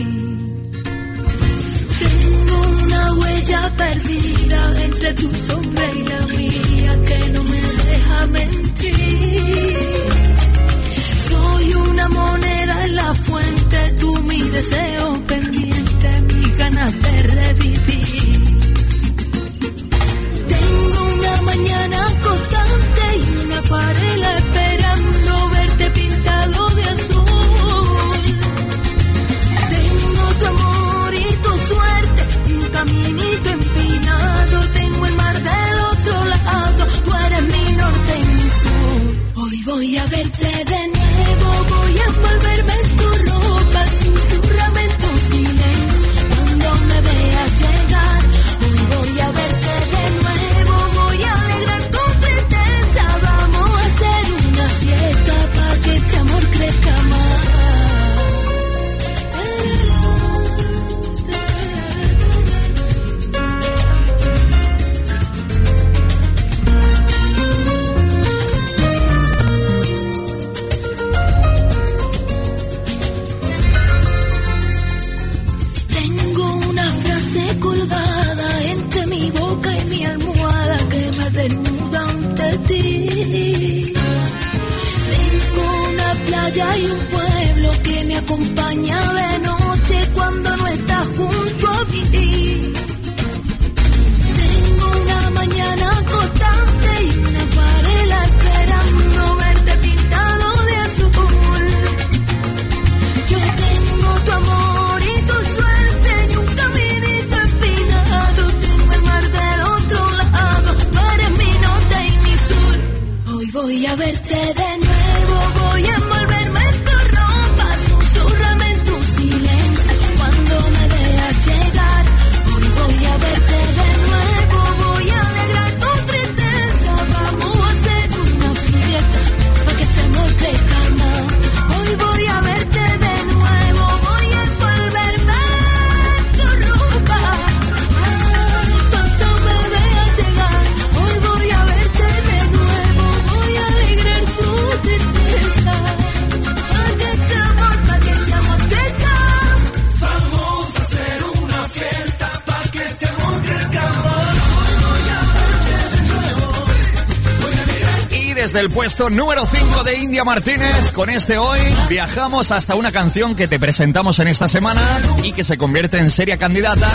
Puesto número 5 de India Martínez. Con este hoy viajamos hasta una canción que te presentamos en esta semana y que se convierte en seria candidata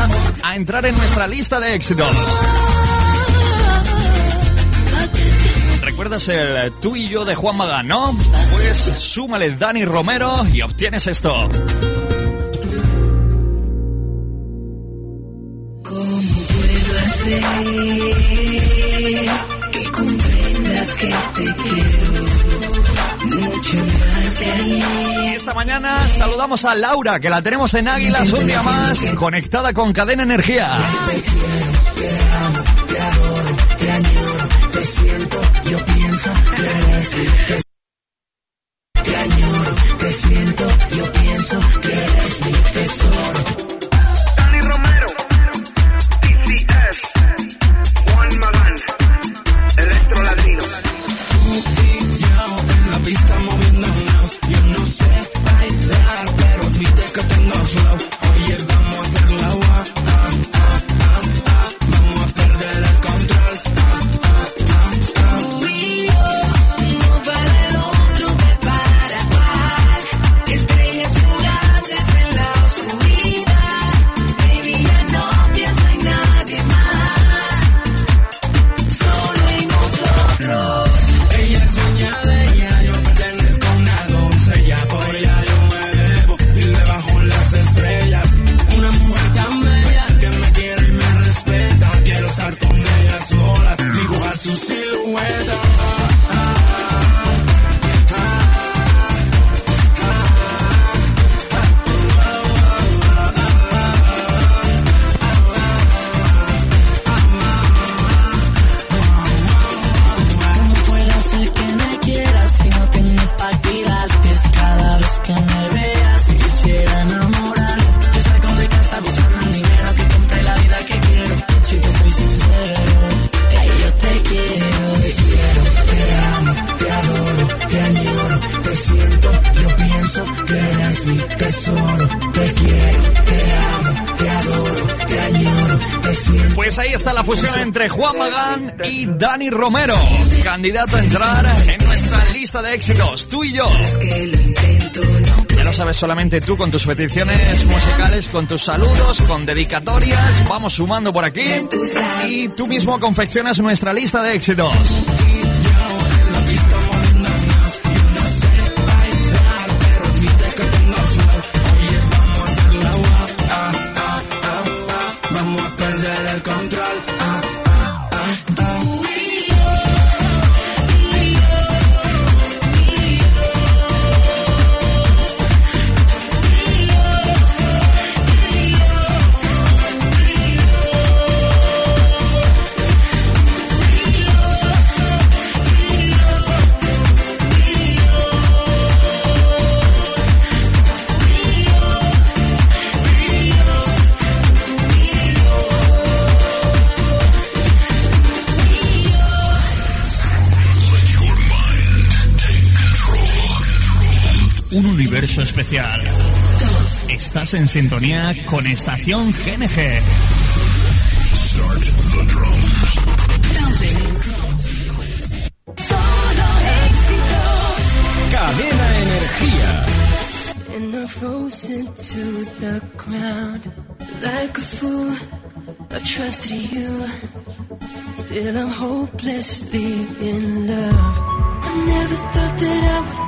a entrar en nuestra lista de éxitos. ¿Recuerdas el tú y yo de Juan Magán, no? Pues súmale Dani Romero y obtienes esto. A Laura, que la tenemos en Águilas un día más, conectada con Cadena Energía. Dani Romero, candidato a entrar en nuestra lista de éxitos, tú y yo. Ya lo sabes solamente tú con tus peticiones musicales, con tus saludos, con dedicatorias, vamos sumando por aquí y tú mismo confeccionas nuestra lista de éxitos. Estás en sintonía con Estación GNG. Cadena Energía. And I froze into the ground like a fool. I trusted you. Still, I'm hopelessly in love. I never thought that I would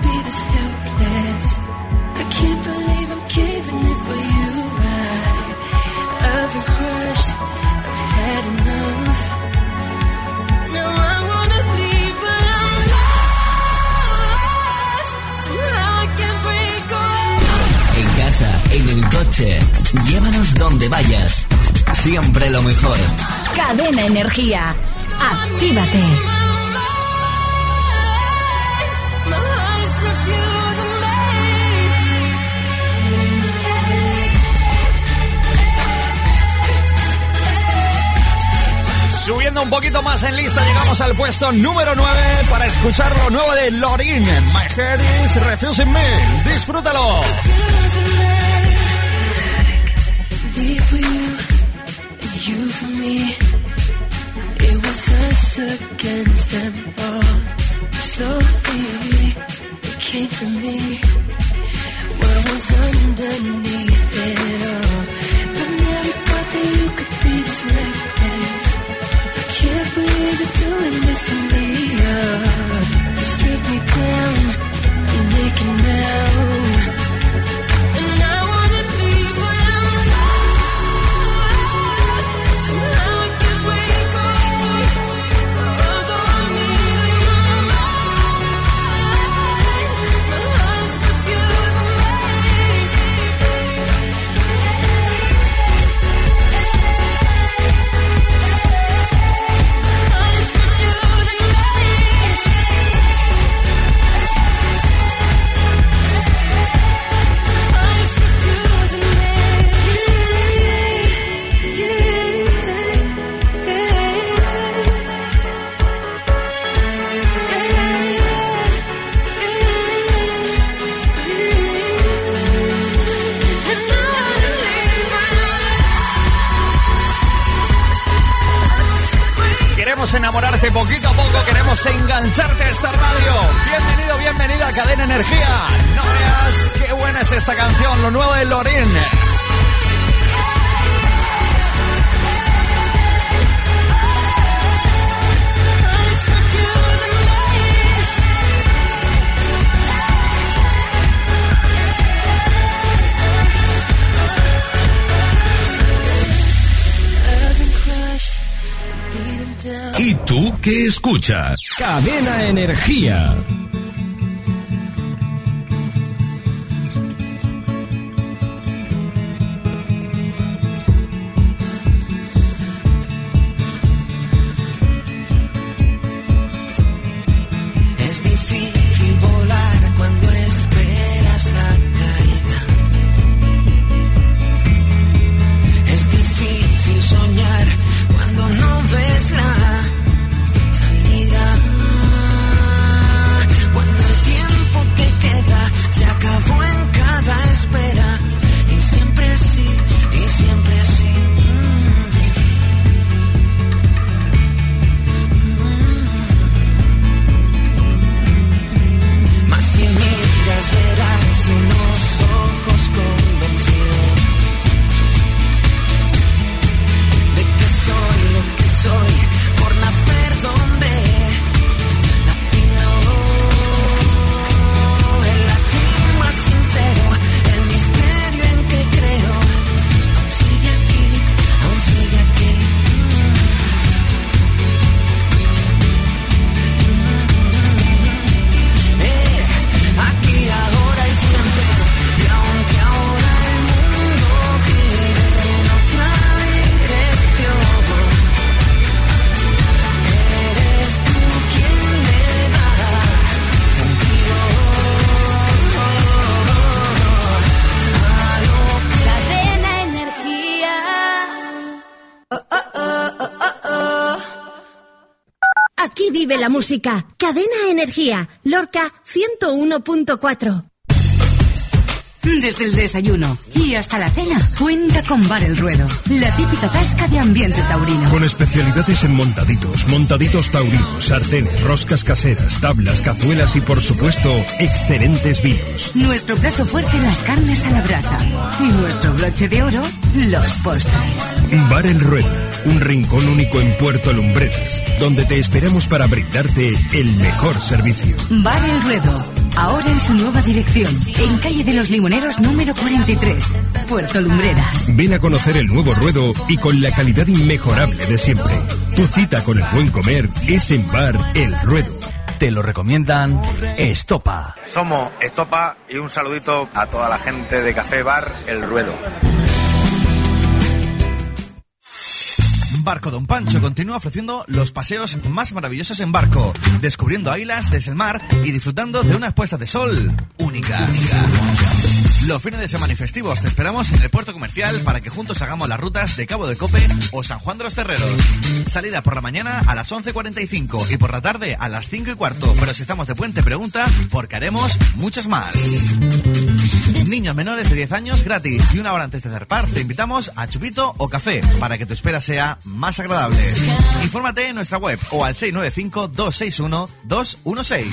el coche, llévanos donde vayas. Siempre lo mejor. Cadena Energía. Actívate. Subiendo un poquito más en lista, llegamos al puesto número 9 para escuchar lo nuevo de Lorin. My head is refusing me. Disfrútalo. For you, and you for me. It was us against them all. Slowly it came to me. What was underneath it all? I never thought that you could be this reckless. I can't believe you're doing this to me. Oh, strip me down and make it now. Enamorarte poquito a poco, queremos engancharte a esta radio. Bienvenido, bienvenida a Cadena Energía. No veas qué buena es esta canción, lo nuevo de Lorin. Tú qué escuchas? Cadena Energía. Cadena Energía. Lorca 101.4. Desde el desayuno y hasta la cena, cuenta con Bar El Ruedo, la típica tasca de ambiente taurino. Con especialidades en montaditos, montaditos taurinos, sartenes, roscas caseras, tablas, cazuelas y por supuesto, excelentes vinos. Nuestro plato fuerte, las carnes a la brasa. Y nuestro broche de oro, los postres. Bar El Ruedo, un rincón único en Puerto Lumbreras, donde te esperamos para brindarte el mejor servicio. Bar El Ruedo, ahora en su nueva dirección, en calle de los Limoneros número 43, Puerto Lumbreras. Ven a conocer el nuevo ruedo y con la calidad inmejorable de siempre. Tu cita con el buen comer es en Bar El Ruedo. Te lo recomiendan Estopa. Somos Estopa y un saludito a toda la gente de Café Bar El Ruedo. Barco Don Pancho continúa ofreciendo los paseos más maravillosos en barco, descubriendo islas desde el mar y disfrutando de unas puestas de sol únicas. Los fines de semana y festivos te esperamos en el puerto comercial para que juntos hagamos las rutas de Cabo de Cope o San Juan de los Terreros. Salida por la mañana a las 11.45 y por la tarde a las 5 y cuarto. Pero si estamos de puente, pregunta porque haremos muchas más. Niños menores de 10 años gratis y una hora antes de zarpar te invitamos a chupito o café para que tu espera sea más agradable. Infórmate en nuestra web o al 695-261-216.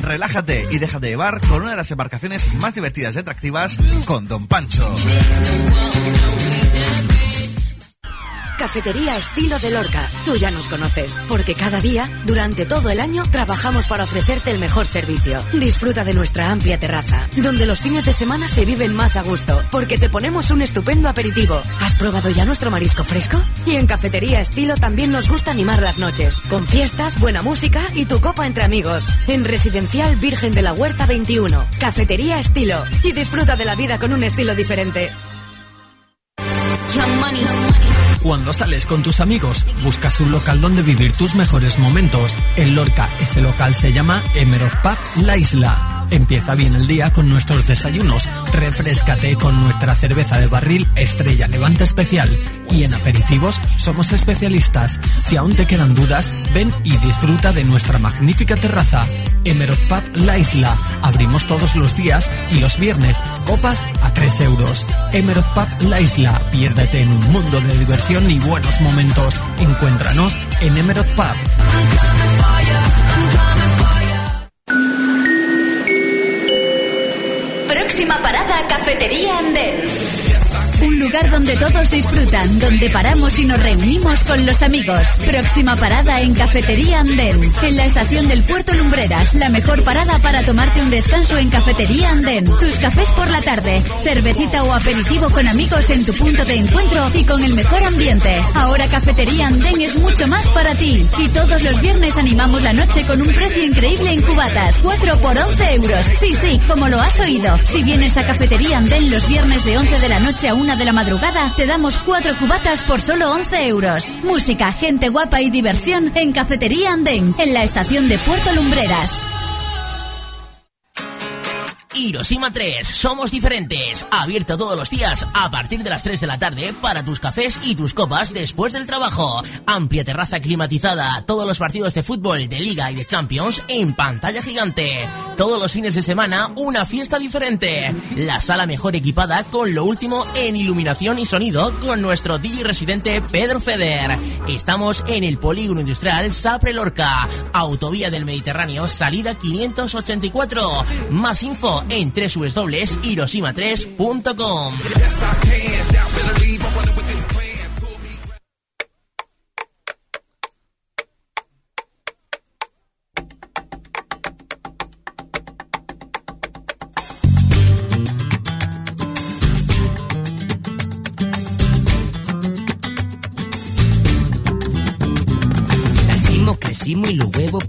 Relájate y déjate llevar con una de las embarcaciones más divertidas y atractivas con Don Pancho. Cafetería Estilo de Lorca. Tú ya nos conoces, porque cada día, durante todo el año, trabajamos para ofrecerte el mejor servicio. Disfruta de nuestra amplia terraza, donde los fines de semana se viven más a gusto, porque te ponemos un estupendo aperitivo. ¿Has probado ya nuestro marisco fresco? Y en Cafetería Estilo también nos gusta animar las noches, con fiestas, buena música y tu copa entre amigos. En Residencial Virgen de la Huerta 21. Cafetería Estilo. Y disfruta de la vida con un estilo diferente. Cuando sales con tus amigos, buscas un local donde vivir tus mejores momentos. En Lorca, ese local se llama Emerald La Isla. Empieza bien el día con nuestros desayunos. Refrescate con nuestra cerveza de barril Estrella Levante Especial. Y en aperitivos somos especialistas. Si aún te quedan dudas, ven y disfruta de nuestra magnífica terraza. Emerald Pub La Isla. Abrimos todos los días y los viernes. Copas a 3 euros. Emerald Pub La Isla. Piérdete en un mundo de diversión y buenos momentos. Encuéntranos en Emerald Pub. Lugar donde todos disfrutan, donde paramos y nos reunimos con los amigos. Próxima parada en Cafetería Andén, en la estación del Puerto Lumbreras. La mejor parada para tomarte un descanso en Cafetería Andén. Tus cafés por la tarde, cervecita o aperitivo con amigos en tu punto de encuentro y con el mejor ambiente. Ahora Cafetería Andén es mucho más para ti. Y todos los viernes animamos la noche con un precio increíble en cubatas. 4 por 11 euros. Sí, sí, como lo has oído. Si vienes a Cafetería Andén los viernes de 11 de la noche a 1 de la madrugada, te damos cuatro cubatas por solo 11 euros. Música, gente guapa y diversión en Cafetería Andén, en la estación de Puerto Lumbreras. Hiroshima 3, somos diferentes. Abierto todos los días a partir de las 3 de la tarde para tus cafés y tus copas después del trabajo. Amplia terraza climatizada, todos los partidos de fútbol, de liga y de Champions en pantalla gigante. Todos los fines de semana una fiesta diferente. La sala mejor equipada con lo último en iluminación y sonido con nuestro DJ residente Pedro Feder. Estamos en el Polígono Industrial Sapre Lorca, Autovía del Mediterráneo, salida 584. Más info en www.hiroshima3.com.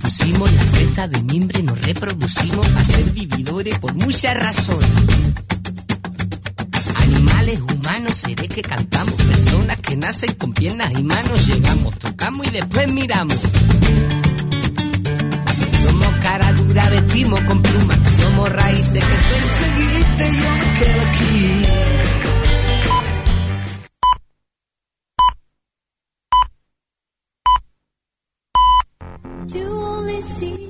los huevos pusimos la cesta de mimbre, nos reproducimos a ser vividores por muchas razones. Animales, humanos, seres que cantamos, personas que nacen con piernas y manos, llegamos, tocamos y después miramos. Somos cara dura, vestimos con plumas, somos raíces que suelen seguirte y yo me quedo aquí.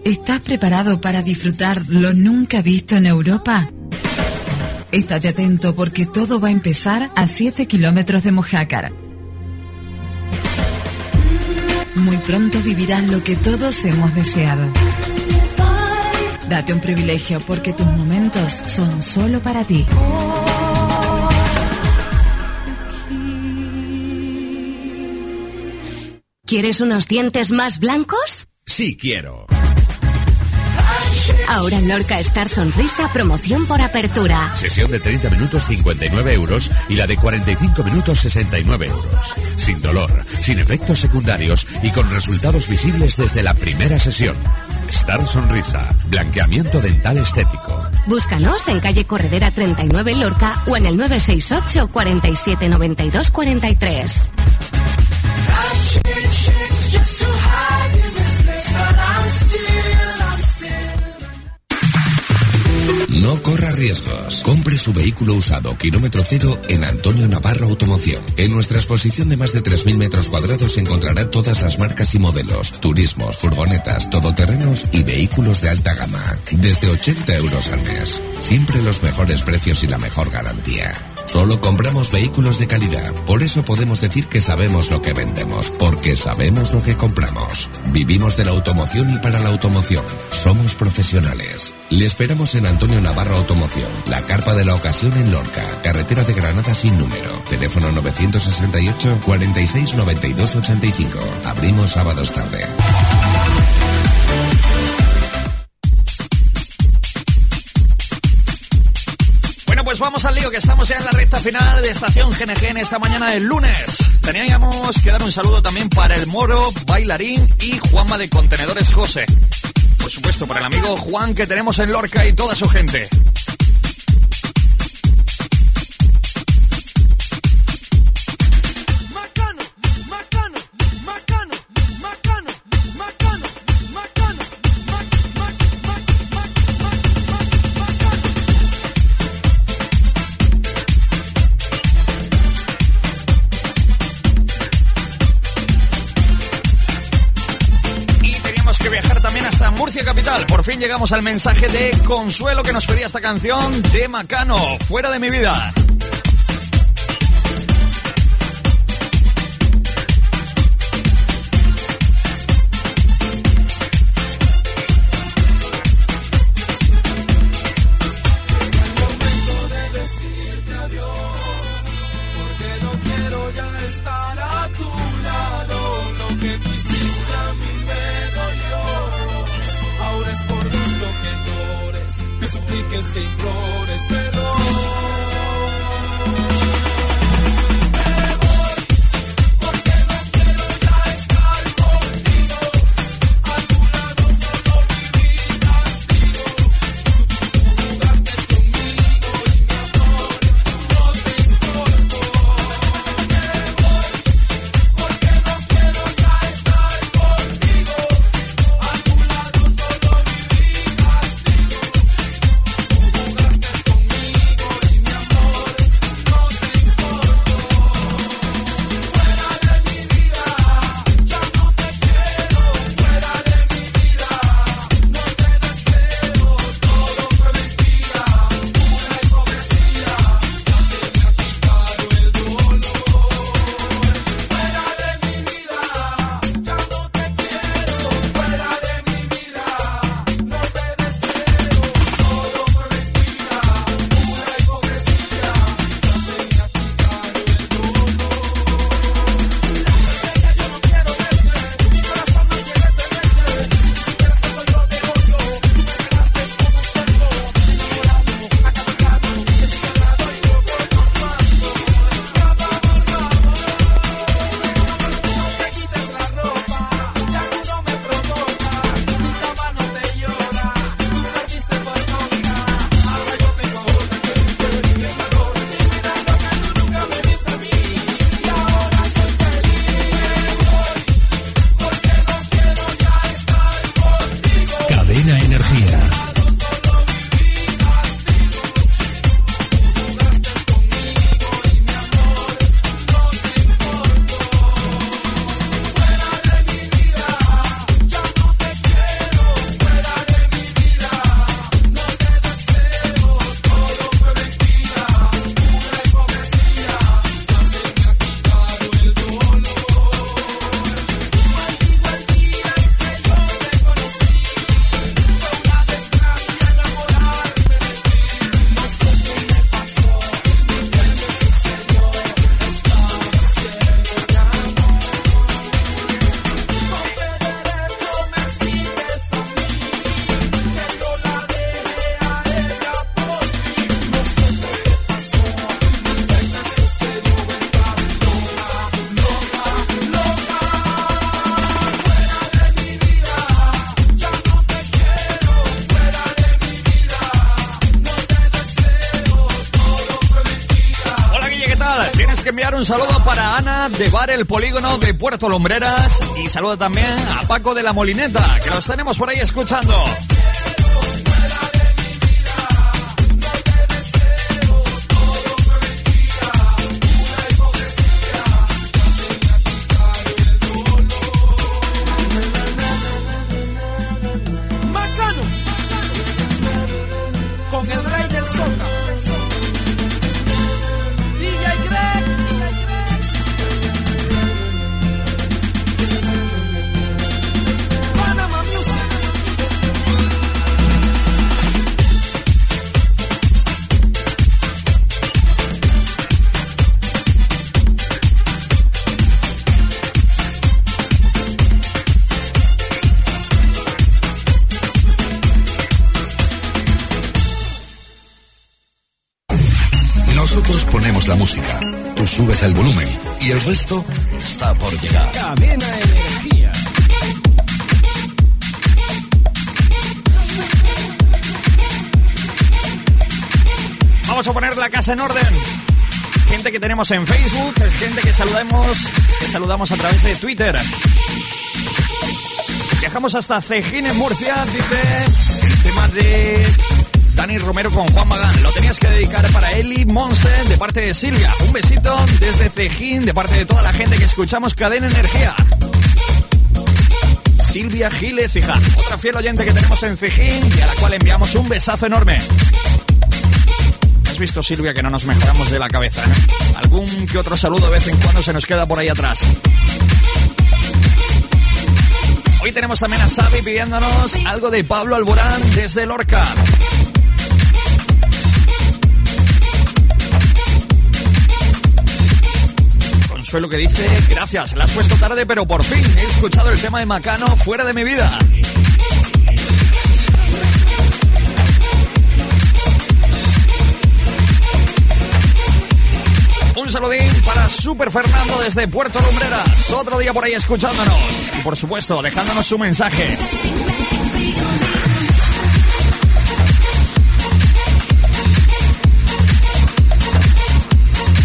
¿Estás preparado para disfrutar lo nunca visto en Europa? Estate atento porque todo va a empezar a 7 kilómetros de Mojácar. Muy pronto vivirás lo que todos hemos deseado. Date un privilegio porque tus momentos son solo para ti. ¿Quieres unos dientes más blancos? Sí quiero. Ahora en Lorca Star Sonrisa, promoción por apertura. Sesión de 30 minutos 59 euros y la de 45 minutos 69 euros. Sin dolor, sin efectos secundarios y con resultados visibles desde la primera sesión. Star Sonrisa, blanqueamiento dental estético. Búscanos en calle Corredera 39 Lorca o en el 968 47 92 43. No corras riesgos. Compre su vehículo usado kilómetro cero en Antonio Navarro Automoción. En nuestra exposición de más de 3.000 metros cuadrados encontrará todas las marcas y modelos, turismos, furgonetas, todoterrenos y vehículos de alta gama. Desde 80 euros al mes. Siempre los mejores precios y la mejor garantía. Solo compramos vehículos de calidad. Por eso podemos decir que sabemos lo que vendemos, porque sabemos lo que compramos. Vivimos de la automoción y para la automoción. Somos profesionales. Le esperamos en Antonio Navarro Automoción, la carpa de la ocasión en Lorca, carretera de Granada sin número. Teléfono 968 46 92 85. Abrimos sábados tarde. Pues vamos al lío, que estamos ya en la recta final de Estación GNG en esta mañana del lunes. Teníamos que dar un saludo también para el Moro, Bailarín y Juanma de Contenedores José. Por supuesto, para el amigo Juan que tenemos en Lorca y toda su gente. Capital. Por fin llegamos al mensaje de Consuelo que nos pedía esta canción de Macano, Fuera de mi vida. Ana de Bar El Polígono de Puerto Lumbreras y saludo también a Paco de la Molineta, que los tenemos por ahí escuchando. Resto está por llegar. Energía. Vamos a poner la casa en orden. Gente que tenemos en Facebook, gente que saludamos, que saludamos a través de Twitter. Viajamos hasta Cejín en Murcia, dice el tema de Dani Romero con Juan Magán. Lo tenías que dedicar para Eli Monse de parte de Silvia. Un besito desde Cejín de parte de toda la gente que escuchamos Cadena Energía. Silvia Giles, hija, otra fiel oyente que tenemos en Cejín y a la cual enviamos un besazo enorme. Has visto, Silvia, que no nos mejoramos de la cabeza, ¿eh? Algún que otro saludo de vez en cuando se nos queda por ahí atrás. Hoy tenemos también a Xavi pidiéndonos algo de Pablo Alborán desde Lorca. Consuelo que dice, gracias, la has puesto tarde, pero por fin he escuchado el tema de Macano fuera de mi vida. Un saludín para Super Fernando desde Puerto Lumbreras. Otro día por ahí escuchándonos. Y por supuesto, dejándonos su mensaje.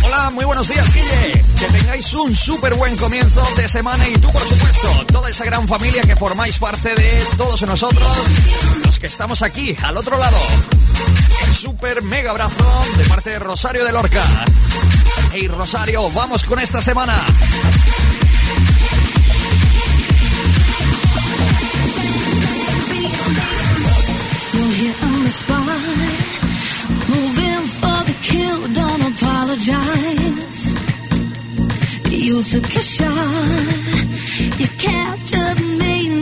Hola, muy buenos días, Guille. Que tengáis un súper buen comienzo de semana y tú, por supuesto, toda esa gran familia que formáis parte de todos nosotros, los que estamos aquí, al otro lado. Un súper mega abrazo de parte de Rosario de Lorca. Hey Rosario, vamos con esta semana. You're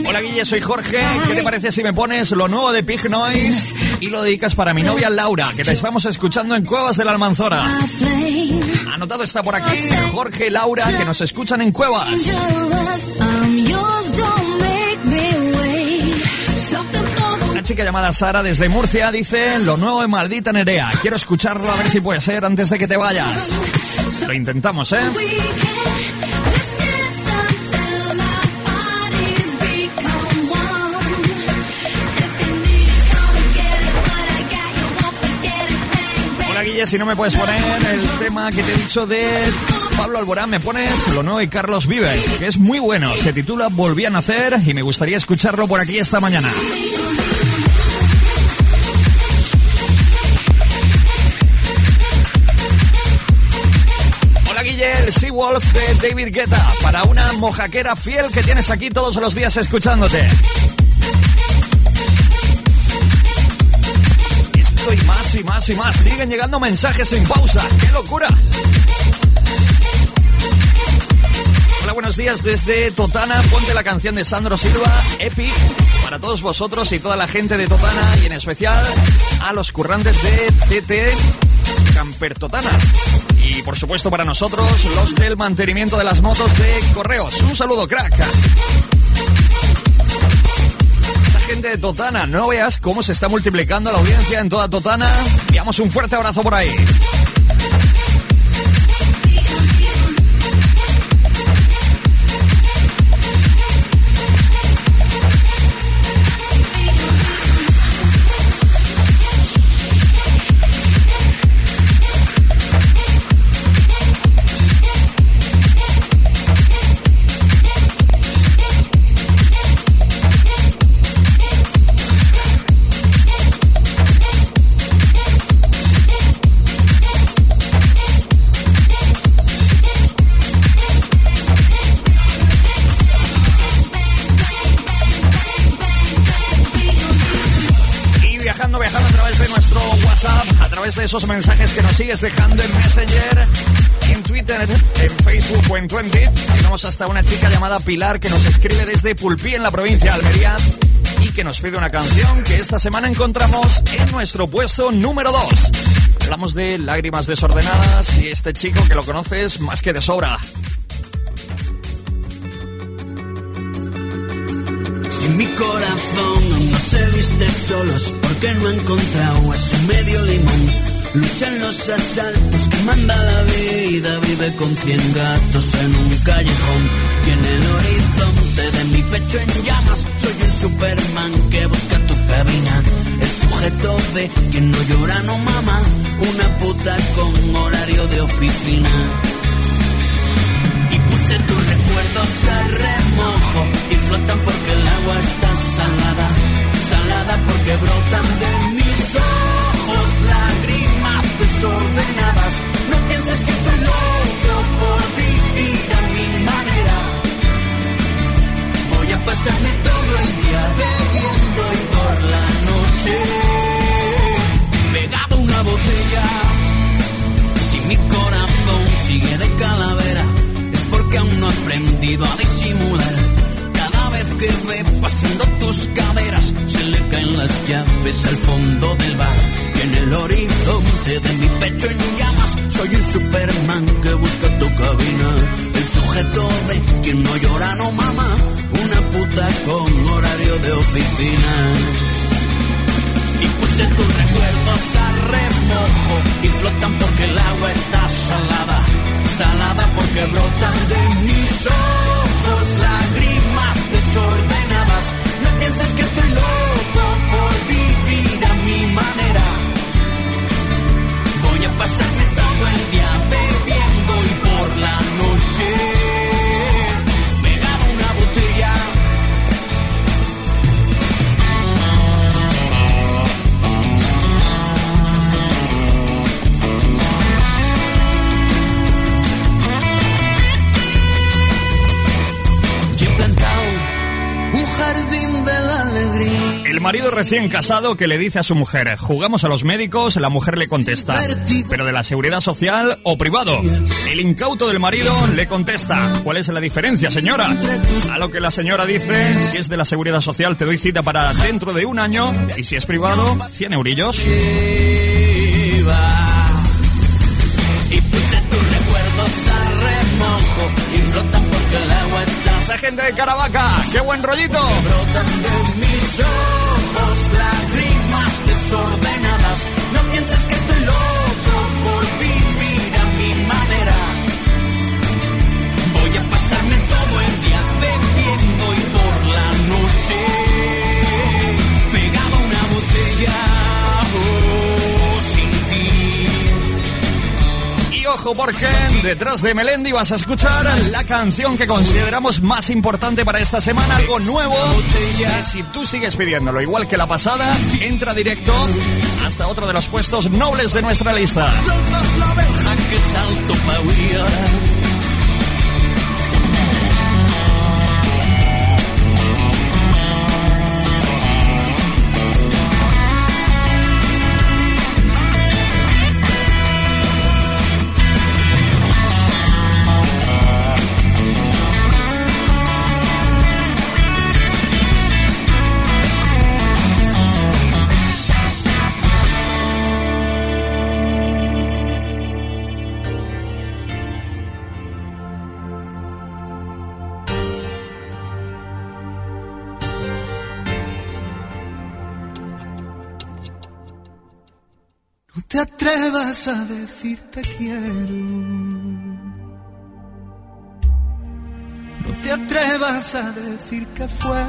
Hola Guille, soy Jorge. ¿Qué te parece si me pones lo nuevo de Pig Noise y lo dedicas para mi novia Laura, que te estamos escuchando en Cuevas de la Almanzora? Anotado está por aquí Jorge y Laura, que nos escuchan en Cuevas. Una chica llamada Sara desde Murcia dice lo nuevo de Maldita Nerea. Quiero escucharlo a ver si puede ser antes de que te vayas. Lo intentamos, ¿eh? Si no me puedes poner el tema que te he dicho de Pablo Alborán, me pones lo nuevo de Carlos Vives, que es muy bueno. Se titula Volví a nacer y me gustaría escucharlo por aquí esta mañana. Hola el Seawolf de David Guetta, para una mojaquera fiel que tienes aquí todos los días escuchándote. Y más y más y más. Siguen llegando mensajes sin pausa. ¡Qué locura! Hola, buenos días desde Totana. Ponte la canción de Sandro Silva, Epic, para todos vosotros y toda la gente de Totana y en especial a los currantes de TT Camper Totana. Y por supuesto para nosotros, los del mantenimiento de las motos de Correos. Un saludo, crack. De Totana, no veas cómo se está multiplicando la audiencia en toda Totana. Enviamos un fuerte abrazo por ahí. Esos mensajes que nos sigues dejando en Messenger, en Twitter, en Facebook o en Twenty. Llegamos hasta una chica llamada Pilar que nos escribe desde Pulpí en la provincia de Almería y que nos pide una canción que esta semana encontramos en nuestro puesto número 2. Hablamos de lágrimas desordenadas y este chico que lo conoces más que de sobra. Si mi corazón no se viste solo es porque no ha encontrado a su medio limón. Lucha en los asaltos que manda la vida, vive con cien gatos en un callejón. Y en el horizonte de mi pecho en llamas, soy un Superman que busca tu cabina. El sujeto de quien no llora no mama, una puta con horario de oficina. Y puse tus recuerdos a remojo y flotan porque el agua está salada, salada porque brotan de mis desordenadas. No pienses que estoy loco por vivir a mi manera. Voy a pasarme todo el día bebiendo y por la noche pegado una botella. Si mi corazón sigue de calavera, es porque aún no he aprendido a disimular. Cada vez que ve pasando tus caderas, se le caen las llaves al fondo del bar. El horizonte de mi pecho en llamas, soy un Superman que busca tu cabina. El sujeto de quien no llora, no mama. Una puta con horario de oficina. Y puse tus recuerdos a remojo y flotan porque el agua está salada, salada porque brotan de mis ojos lágrimas desordenadas. No pienses que El marido recién casado que le dice a su mujer, jugamos a los médicos, la mujer le contesta, pero de la seguridad social o privado. El incauto del marido le contesta, ¿cuál es la diferencia, señora? A lo que la señora dice, si es de la seguridad social te doy cita para dentro de un año y si es privado, 100 eurillos. Esa gente de Caravaca, qué buen rollito. Lágrimas ojo porque detrás de Melendi vas a escuchar la canción que consideramos más importante para esta semana, algo nuevo. Que si tú sigues pidiéndolo igual que la pasada, entra directo hasta otro de los puestos nobles de nuestra lista. A decir te quiero. No te atrevas a decir que fue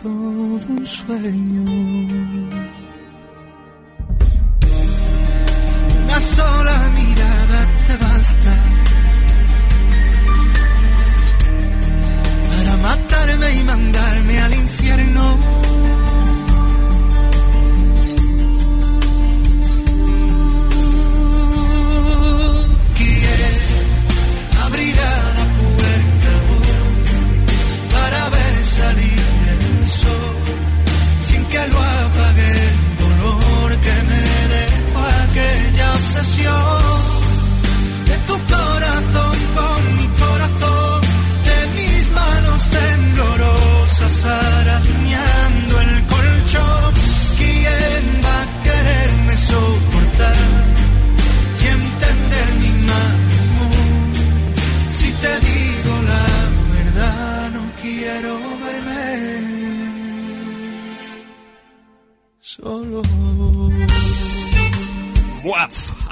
todo un sueño. Una sola mirada te basta para matarme y mandarme al infierno.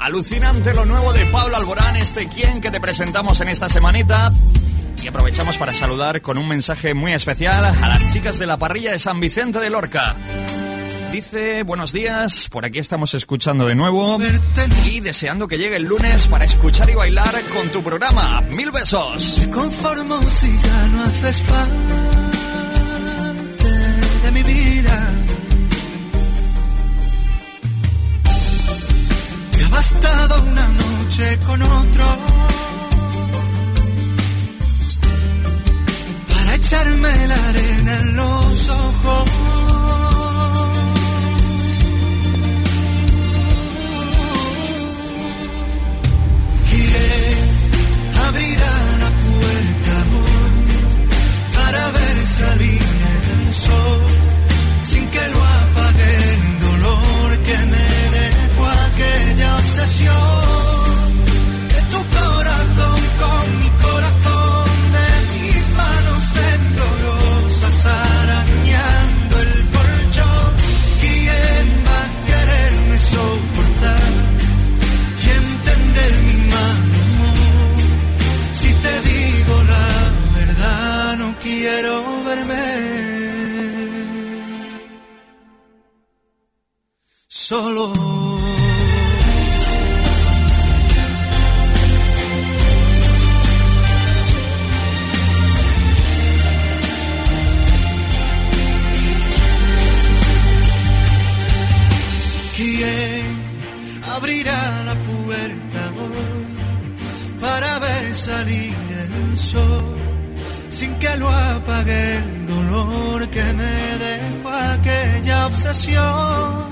Alucinante lo nuevo de Pablo Alborán, este quien que te presentamos en esta semanita. Y aprovechamos para saludar con un mensaje muy especial a las chicas de la parrilla de San Vicente de Lorca. Dice, buenos días, por aquí estamos escuchando de nuevo y deseando que llegue el lunes para escuchar y bailar con tu programa. Mil besos. Conformo si ya no haces bastado una noche con otro para echarme la arena en los ojos. ¿Quién abrirá la puerta para ver salir solo. ¿Quién abrirá la puerta hoy para ver salir el sol sin que lo apague el dolor que me dejó aquella obsesión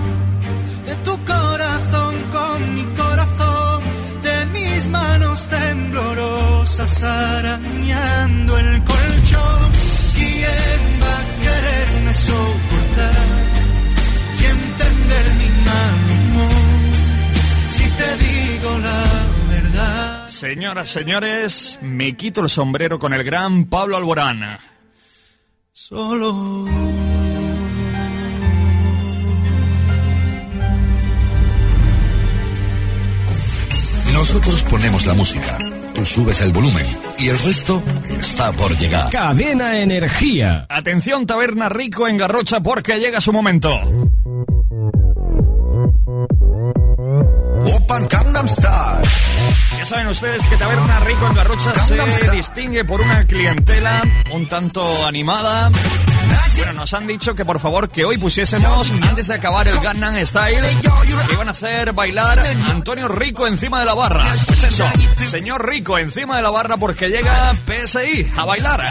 de tu corazón con mi corazón de mis manos temblorosas arañando el colchón quién va a quererme soportar y entender mi mal humor si te digo la verdad. Señoras, señores, me quito el sombrero con el gran Pablo Alborán. Solo. Nosotros ponemos la música, tú subes el volumen y el resto está por llegar. Cadena Energía. Atención, Taberna Rico en Garrocha porque llega su momento. Open Gangnam Style. Ya saben ustedes que Taberna Rico en Garrocha se distingue por una clientela un tanto animada. Bueno, nos han dicho que por favor que hoy pusiésemos, antes de acabar el Gangnam Style, que iban a hacer bailar Antonio Rico encima de la barra. Es eso, señor Rico encima de la barra porque llega PSI a bailar.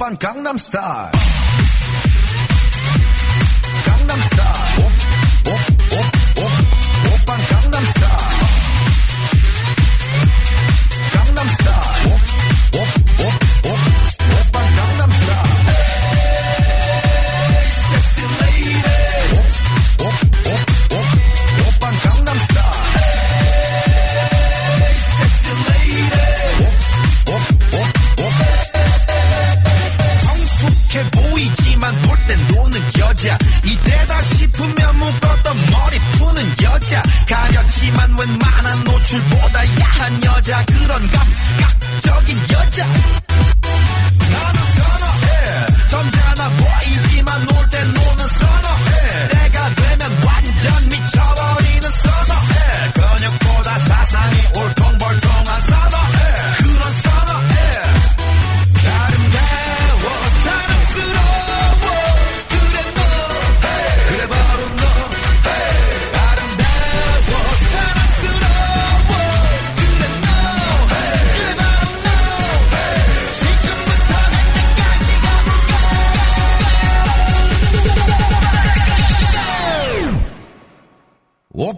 오빤 강남 스타일.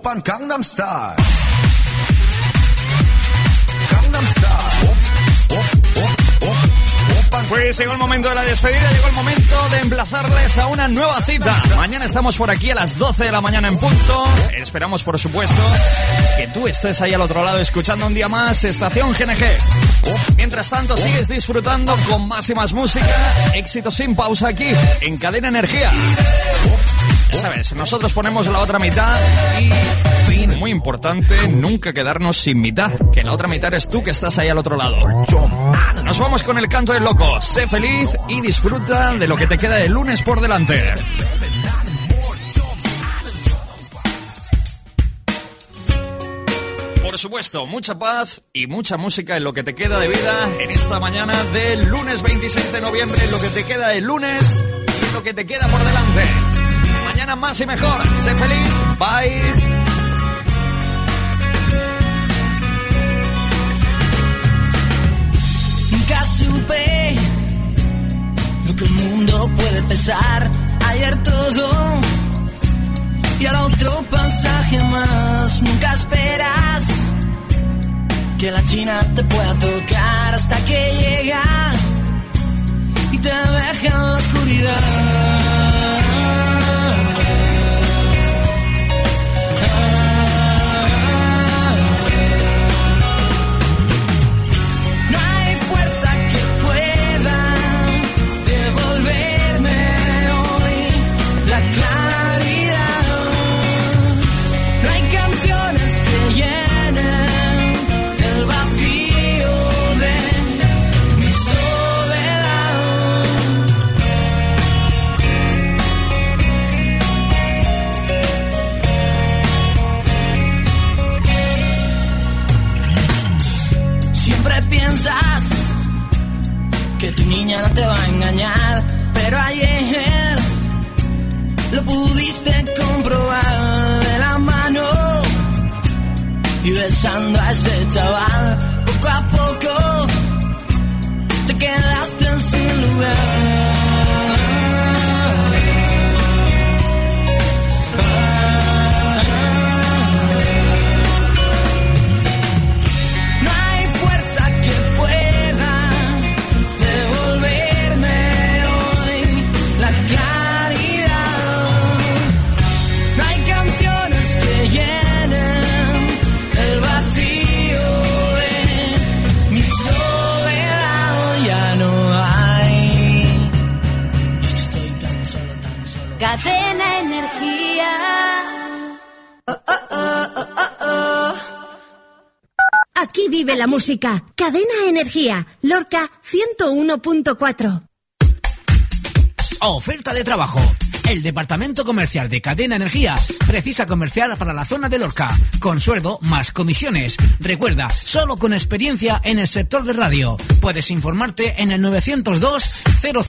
Op, open Pues llegó el momento de la despedida, llegó el momento de emplazarles a una nueva cita. Mañana estamos por aquí a las 12 de la mañana en punto. Esperamos, por supuesto, que tú estés ahí al otro lado escuchando un día más Estación GNG. Mientras tanto, sigues disfrutando con más y más música, éxito sin pausa aquí, en Cadena Energía. Sabes, nosotros ponemos la otra mitad y, muy importante, nunca quedarnos sin mitad, que la otra mitad eres tú que estás ahí al otro lado. Nos vamos con el canto del loco. Sé feliz y disfruta de lo que te queda de lunes por delante. Por supuesto, mucha paz y mucha música en lo que te queda de vida en esta mañana del lunes 26 de noviembre, en lo que te queda de lunes y en lo que te queda por delante. Más y mejor. Sé feliz. Bye. Nunca supe lo que el mundo puede pesar. Ayer todo y ahora otro pasaje más. Nunca esperas que la China te pueda tocar hasta que llega y te deja en la oscuridad. Que tu niña no te va a engañar, pero ayer lo pudiste comprobar de la mano y besando a ese chaval poco a poco te quedaste sin lugar. Cadena Energía. Oh, oh, oh. Aquí vive la música. Cadena Energía. Lorca 101.4. Oferta de trabajo. El departamento comercial de Cadena Energía precisa comercial para la zona de Lorca, con sueldo más comisiones. Recuerda, solo con experiencia en el sector de radio. Puedes informarte en el 902 0